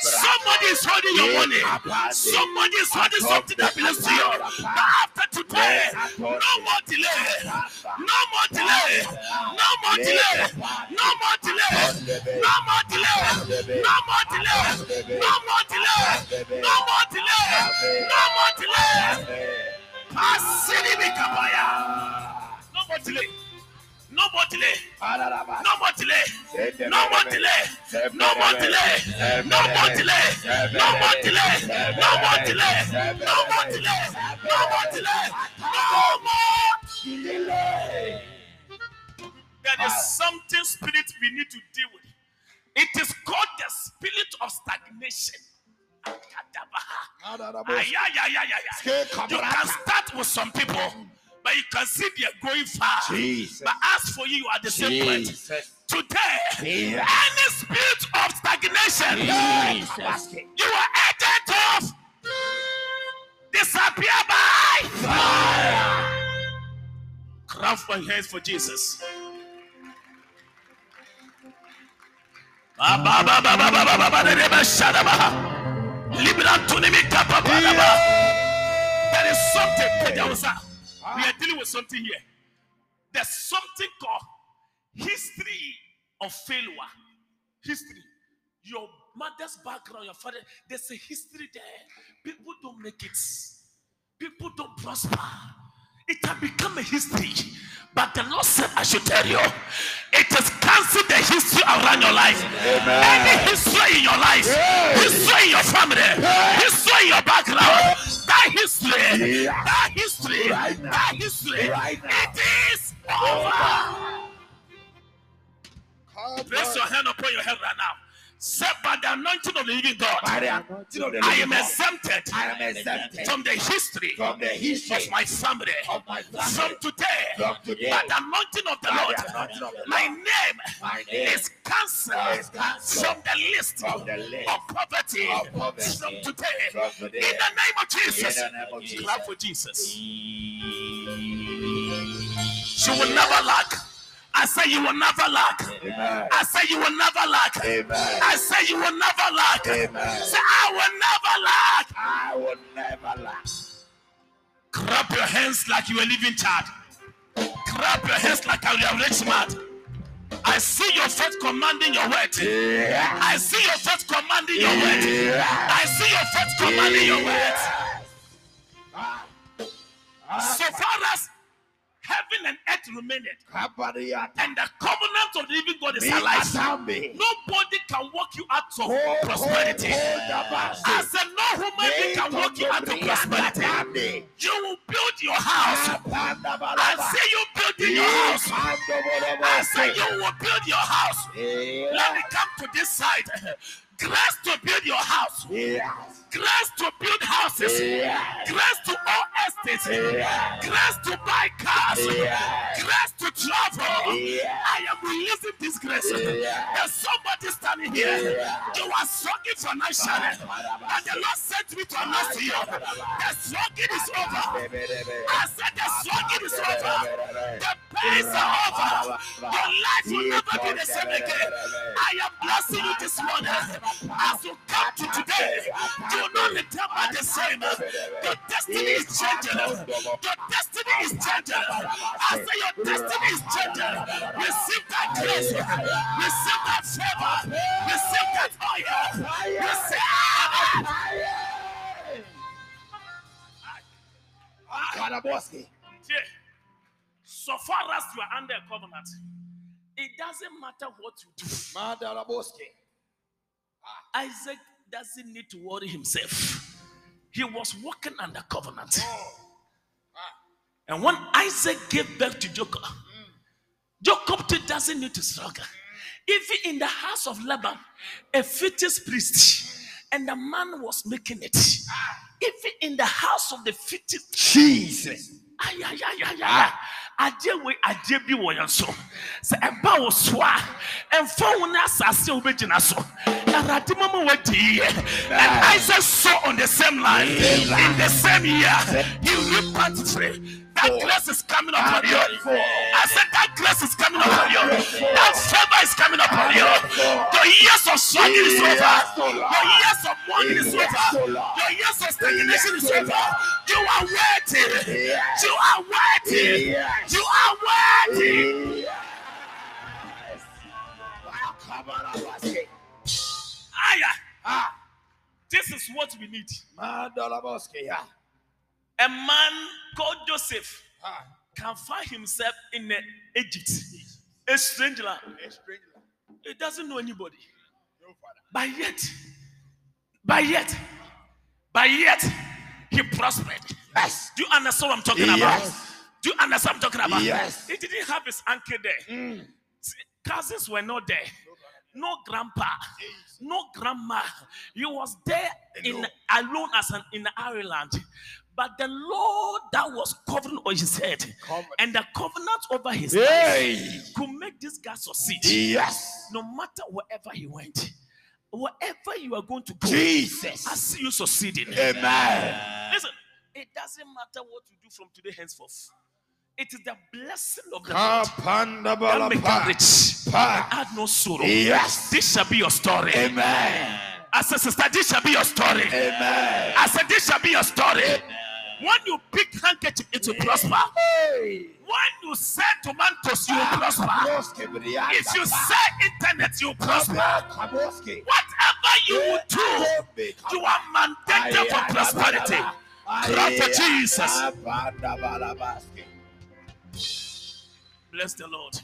Somebody is holding your money. Somebody is holding something that belongs to you. But after today, no more delay. No more delay. No more delay. No more delay. No more delay. No more delay. No more delay. No more delay. No more delay. Asidibikapaya. No more delay. No more delay. No more delay. No more delay. No more delay. No more delay. No more delay. No more delay. No more delay. No more delay. No more delay. There is something spirit we need to deal with. It is called the spirit of stagnation. You can start with some people, But you can see they are going far. Jesus. But as for you, you are the same place. Today, Jesus. any spirit of stagnation, Jesus. you are agent of Disappear by fire. Clap my hands for Jesus. There is something. We are dealing with something here. There's something called history of failure. History. Your mother's background, your father, there's a history there. People don't make it. People don't prosper. It has become a history. But the Lord said, I should tell you, it has cancelled the history around your life. Any history in your life, history in your family, history in your background, that history, that history, that history, it is over. Place your hand upon your head right now. Say, by the anointing of the living God, the of the I living am God, exempted I am exempted from the history from the history of my family. of my From today, From today, by the anointing of the Lord, of the my name my name is cancelled from the list the list of poverty. of poverty. From today, From today, in the name of Jesus, in the name of Jesus. clap for Jesus. She will never lack. I say you will never lack. Amen. I say you will never lack. Amen. I say you will never lack. Amen. Say I will never lack. I will never lack. Clap your hands like you are living child. Clap your hands like you are rich man. I see your faith commanding your word. Yeah. I see your faith commanding your word. I see your faith commanding your word. So far as heaven and earth remaineth, and the covenant of the living God is alive, nobody can walk you out of prosperity. I said, no human being can walk you out of prosperity. You will build your house. I see you building your house. I say you will build your house. Let me come to this side. Grace to build your house. Yes. Grace to build houses. Grace to own estates. Grace to buy cars. Grace to travel. I am releasing this grace. There's somebody standing here. You are struggling financially. And the Lord sent me to announce to you. The struggling is over. I said the struggling is over. The pains are over. Your life will never be the same again. I am blessing you this morning. As you come to today, do not return back the same. Your destiny is changing. Your destiny is changing. I say your destiny is changing. Receive that grace. Receive that favor. Receive that oil. Receive. Karaboski. So far as you are under a covenant, it doesn't matter what you do. Mandaraboski. Isaac doesn't need to worry himself. He was walking under covenant. And when Isaac gave birth to Jacob, Jacob too doesn't need to struggle. Even in the house of Laban, a fetish priest, and the man was making it. Even in the house of the fetus Jesus. Ayayayaya adeɛ wei adeɛ bi wɔ yɛn so. Sɛ ɛba wo so a ɛmfa wo ne asase a wobɛgyina so. Awurade mama woadi yɛ and isaac saw on the same line. In the same year he reaped free that grace is coming upon you. i said that grace is coming upon you. That favor is coming upon you. your years of struggling is over. Your years of mourning is over. Your years of stagnation is over. You are worthy. You are worthy. You are worthy. Aya. Ah. this is what we need. A man called joseph Ah. can find himself in uh, egypt a stranger. A stranger. he doesn't know anybody No but yet but yet but yet he prospered Yes. do you understand what i'm talking about Yes. do you understand what i'm talking about Yes. he didn't have his uncle there Mm. cousins were not there no grandpa, no grandma. He was there in alone as an in Ireland. But the Lord that was covering on his head Covered. and the covenant over his Hey. life could make this guy succeed. Yes. No matter wherever he went, wherever you are going to go, Jesus. I see you succeeding. Amen. Listen, it doesn't matter what you do from today henceforth. It is the blessing of the Lord that make rich Pa. and add no sorrow. Yes. This shall be your story. Amen. I said, sister, this shall be your story. Amen. I said, this shall be your story. When you pick handkerchief, it will prosper. Hey. When you sell tomatoes, you will prosper. If you sell internet, you will prosper. Whatever you will do, you are mandated for prosperity. Clap for Jesus. Bless the Lord.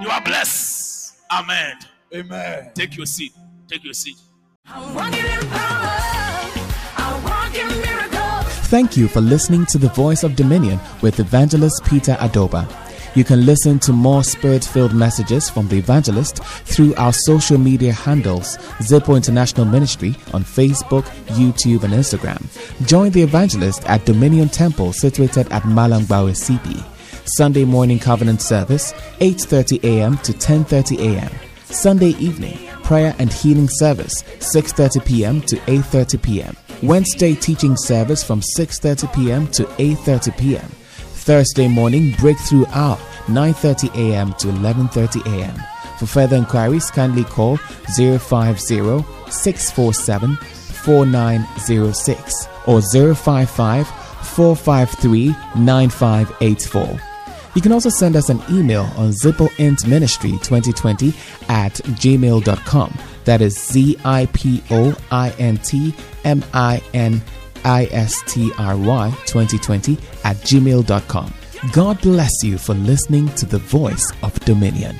You are blessed. Amen. Amen. Take your seat. Take your seat. Thank you for listening to the Voice of Dominion with Evangelist Peter Adobah. You can listen to more spirit filled messages from the evangelist through our social media handles, Zipo International Ministry on Facebook, YouTube, and Instagram. Join the evangelist at Dominion Temple situated at Malangbawe CP. Sunday morning covenant service, 8:30 a.m. to 10:30 a.m. Sunday evening prayer and healing service 6:30 p.m. to 8:30 p.m. Wednesday teaching service from 6:30 p.m. to 8:30 p.m. Thursday morning breakthrough hour 9:30 a.m. to 11:30 a.m. For further inquiries kindly call 050 647 4906 or 055 453 9584. You can also send us an email on zipointministry2020 at gmail.com. That is Z I P O I N T M I N I S T R Y 2020 at gmail.com. God bless you for listening to the voice of Dominion.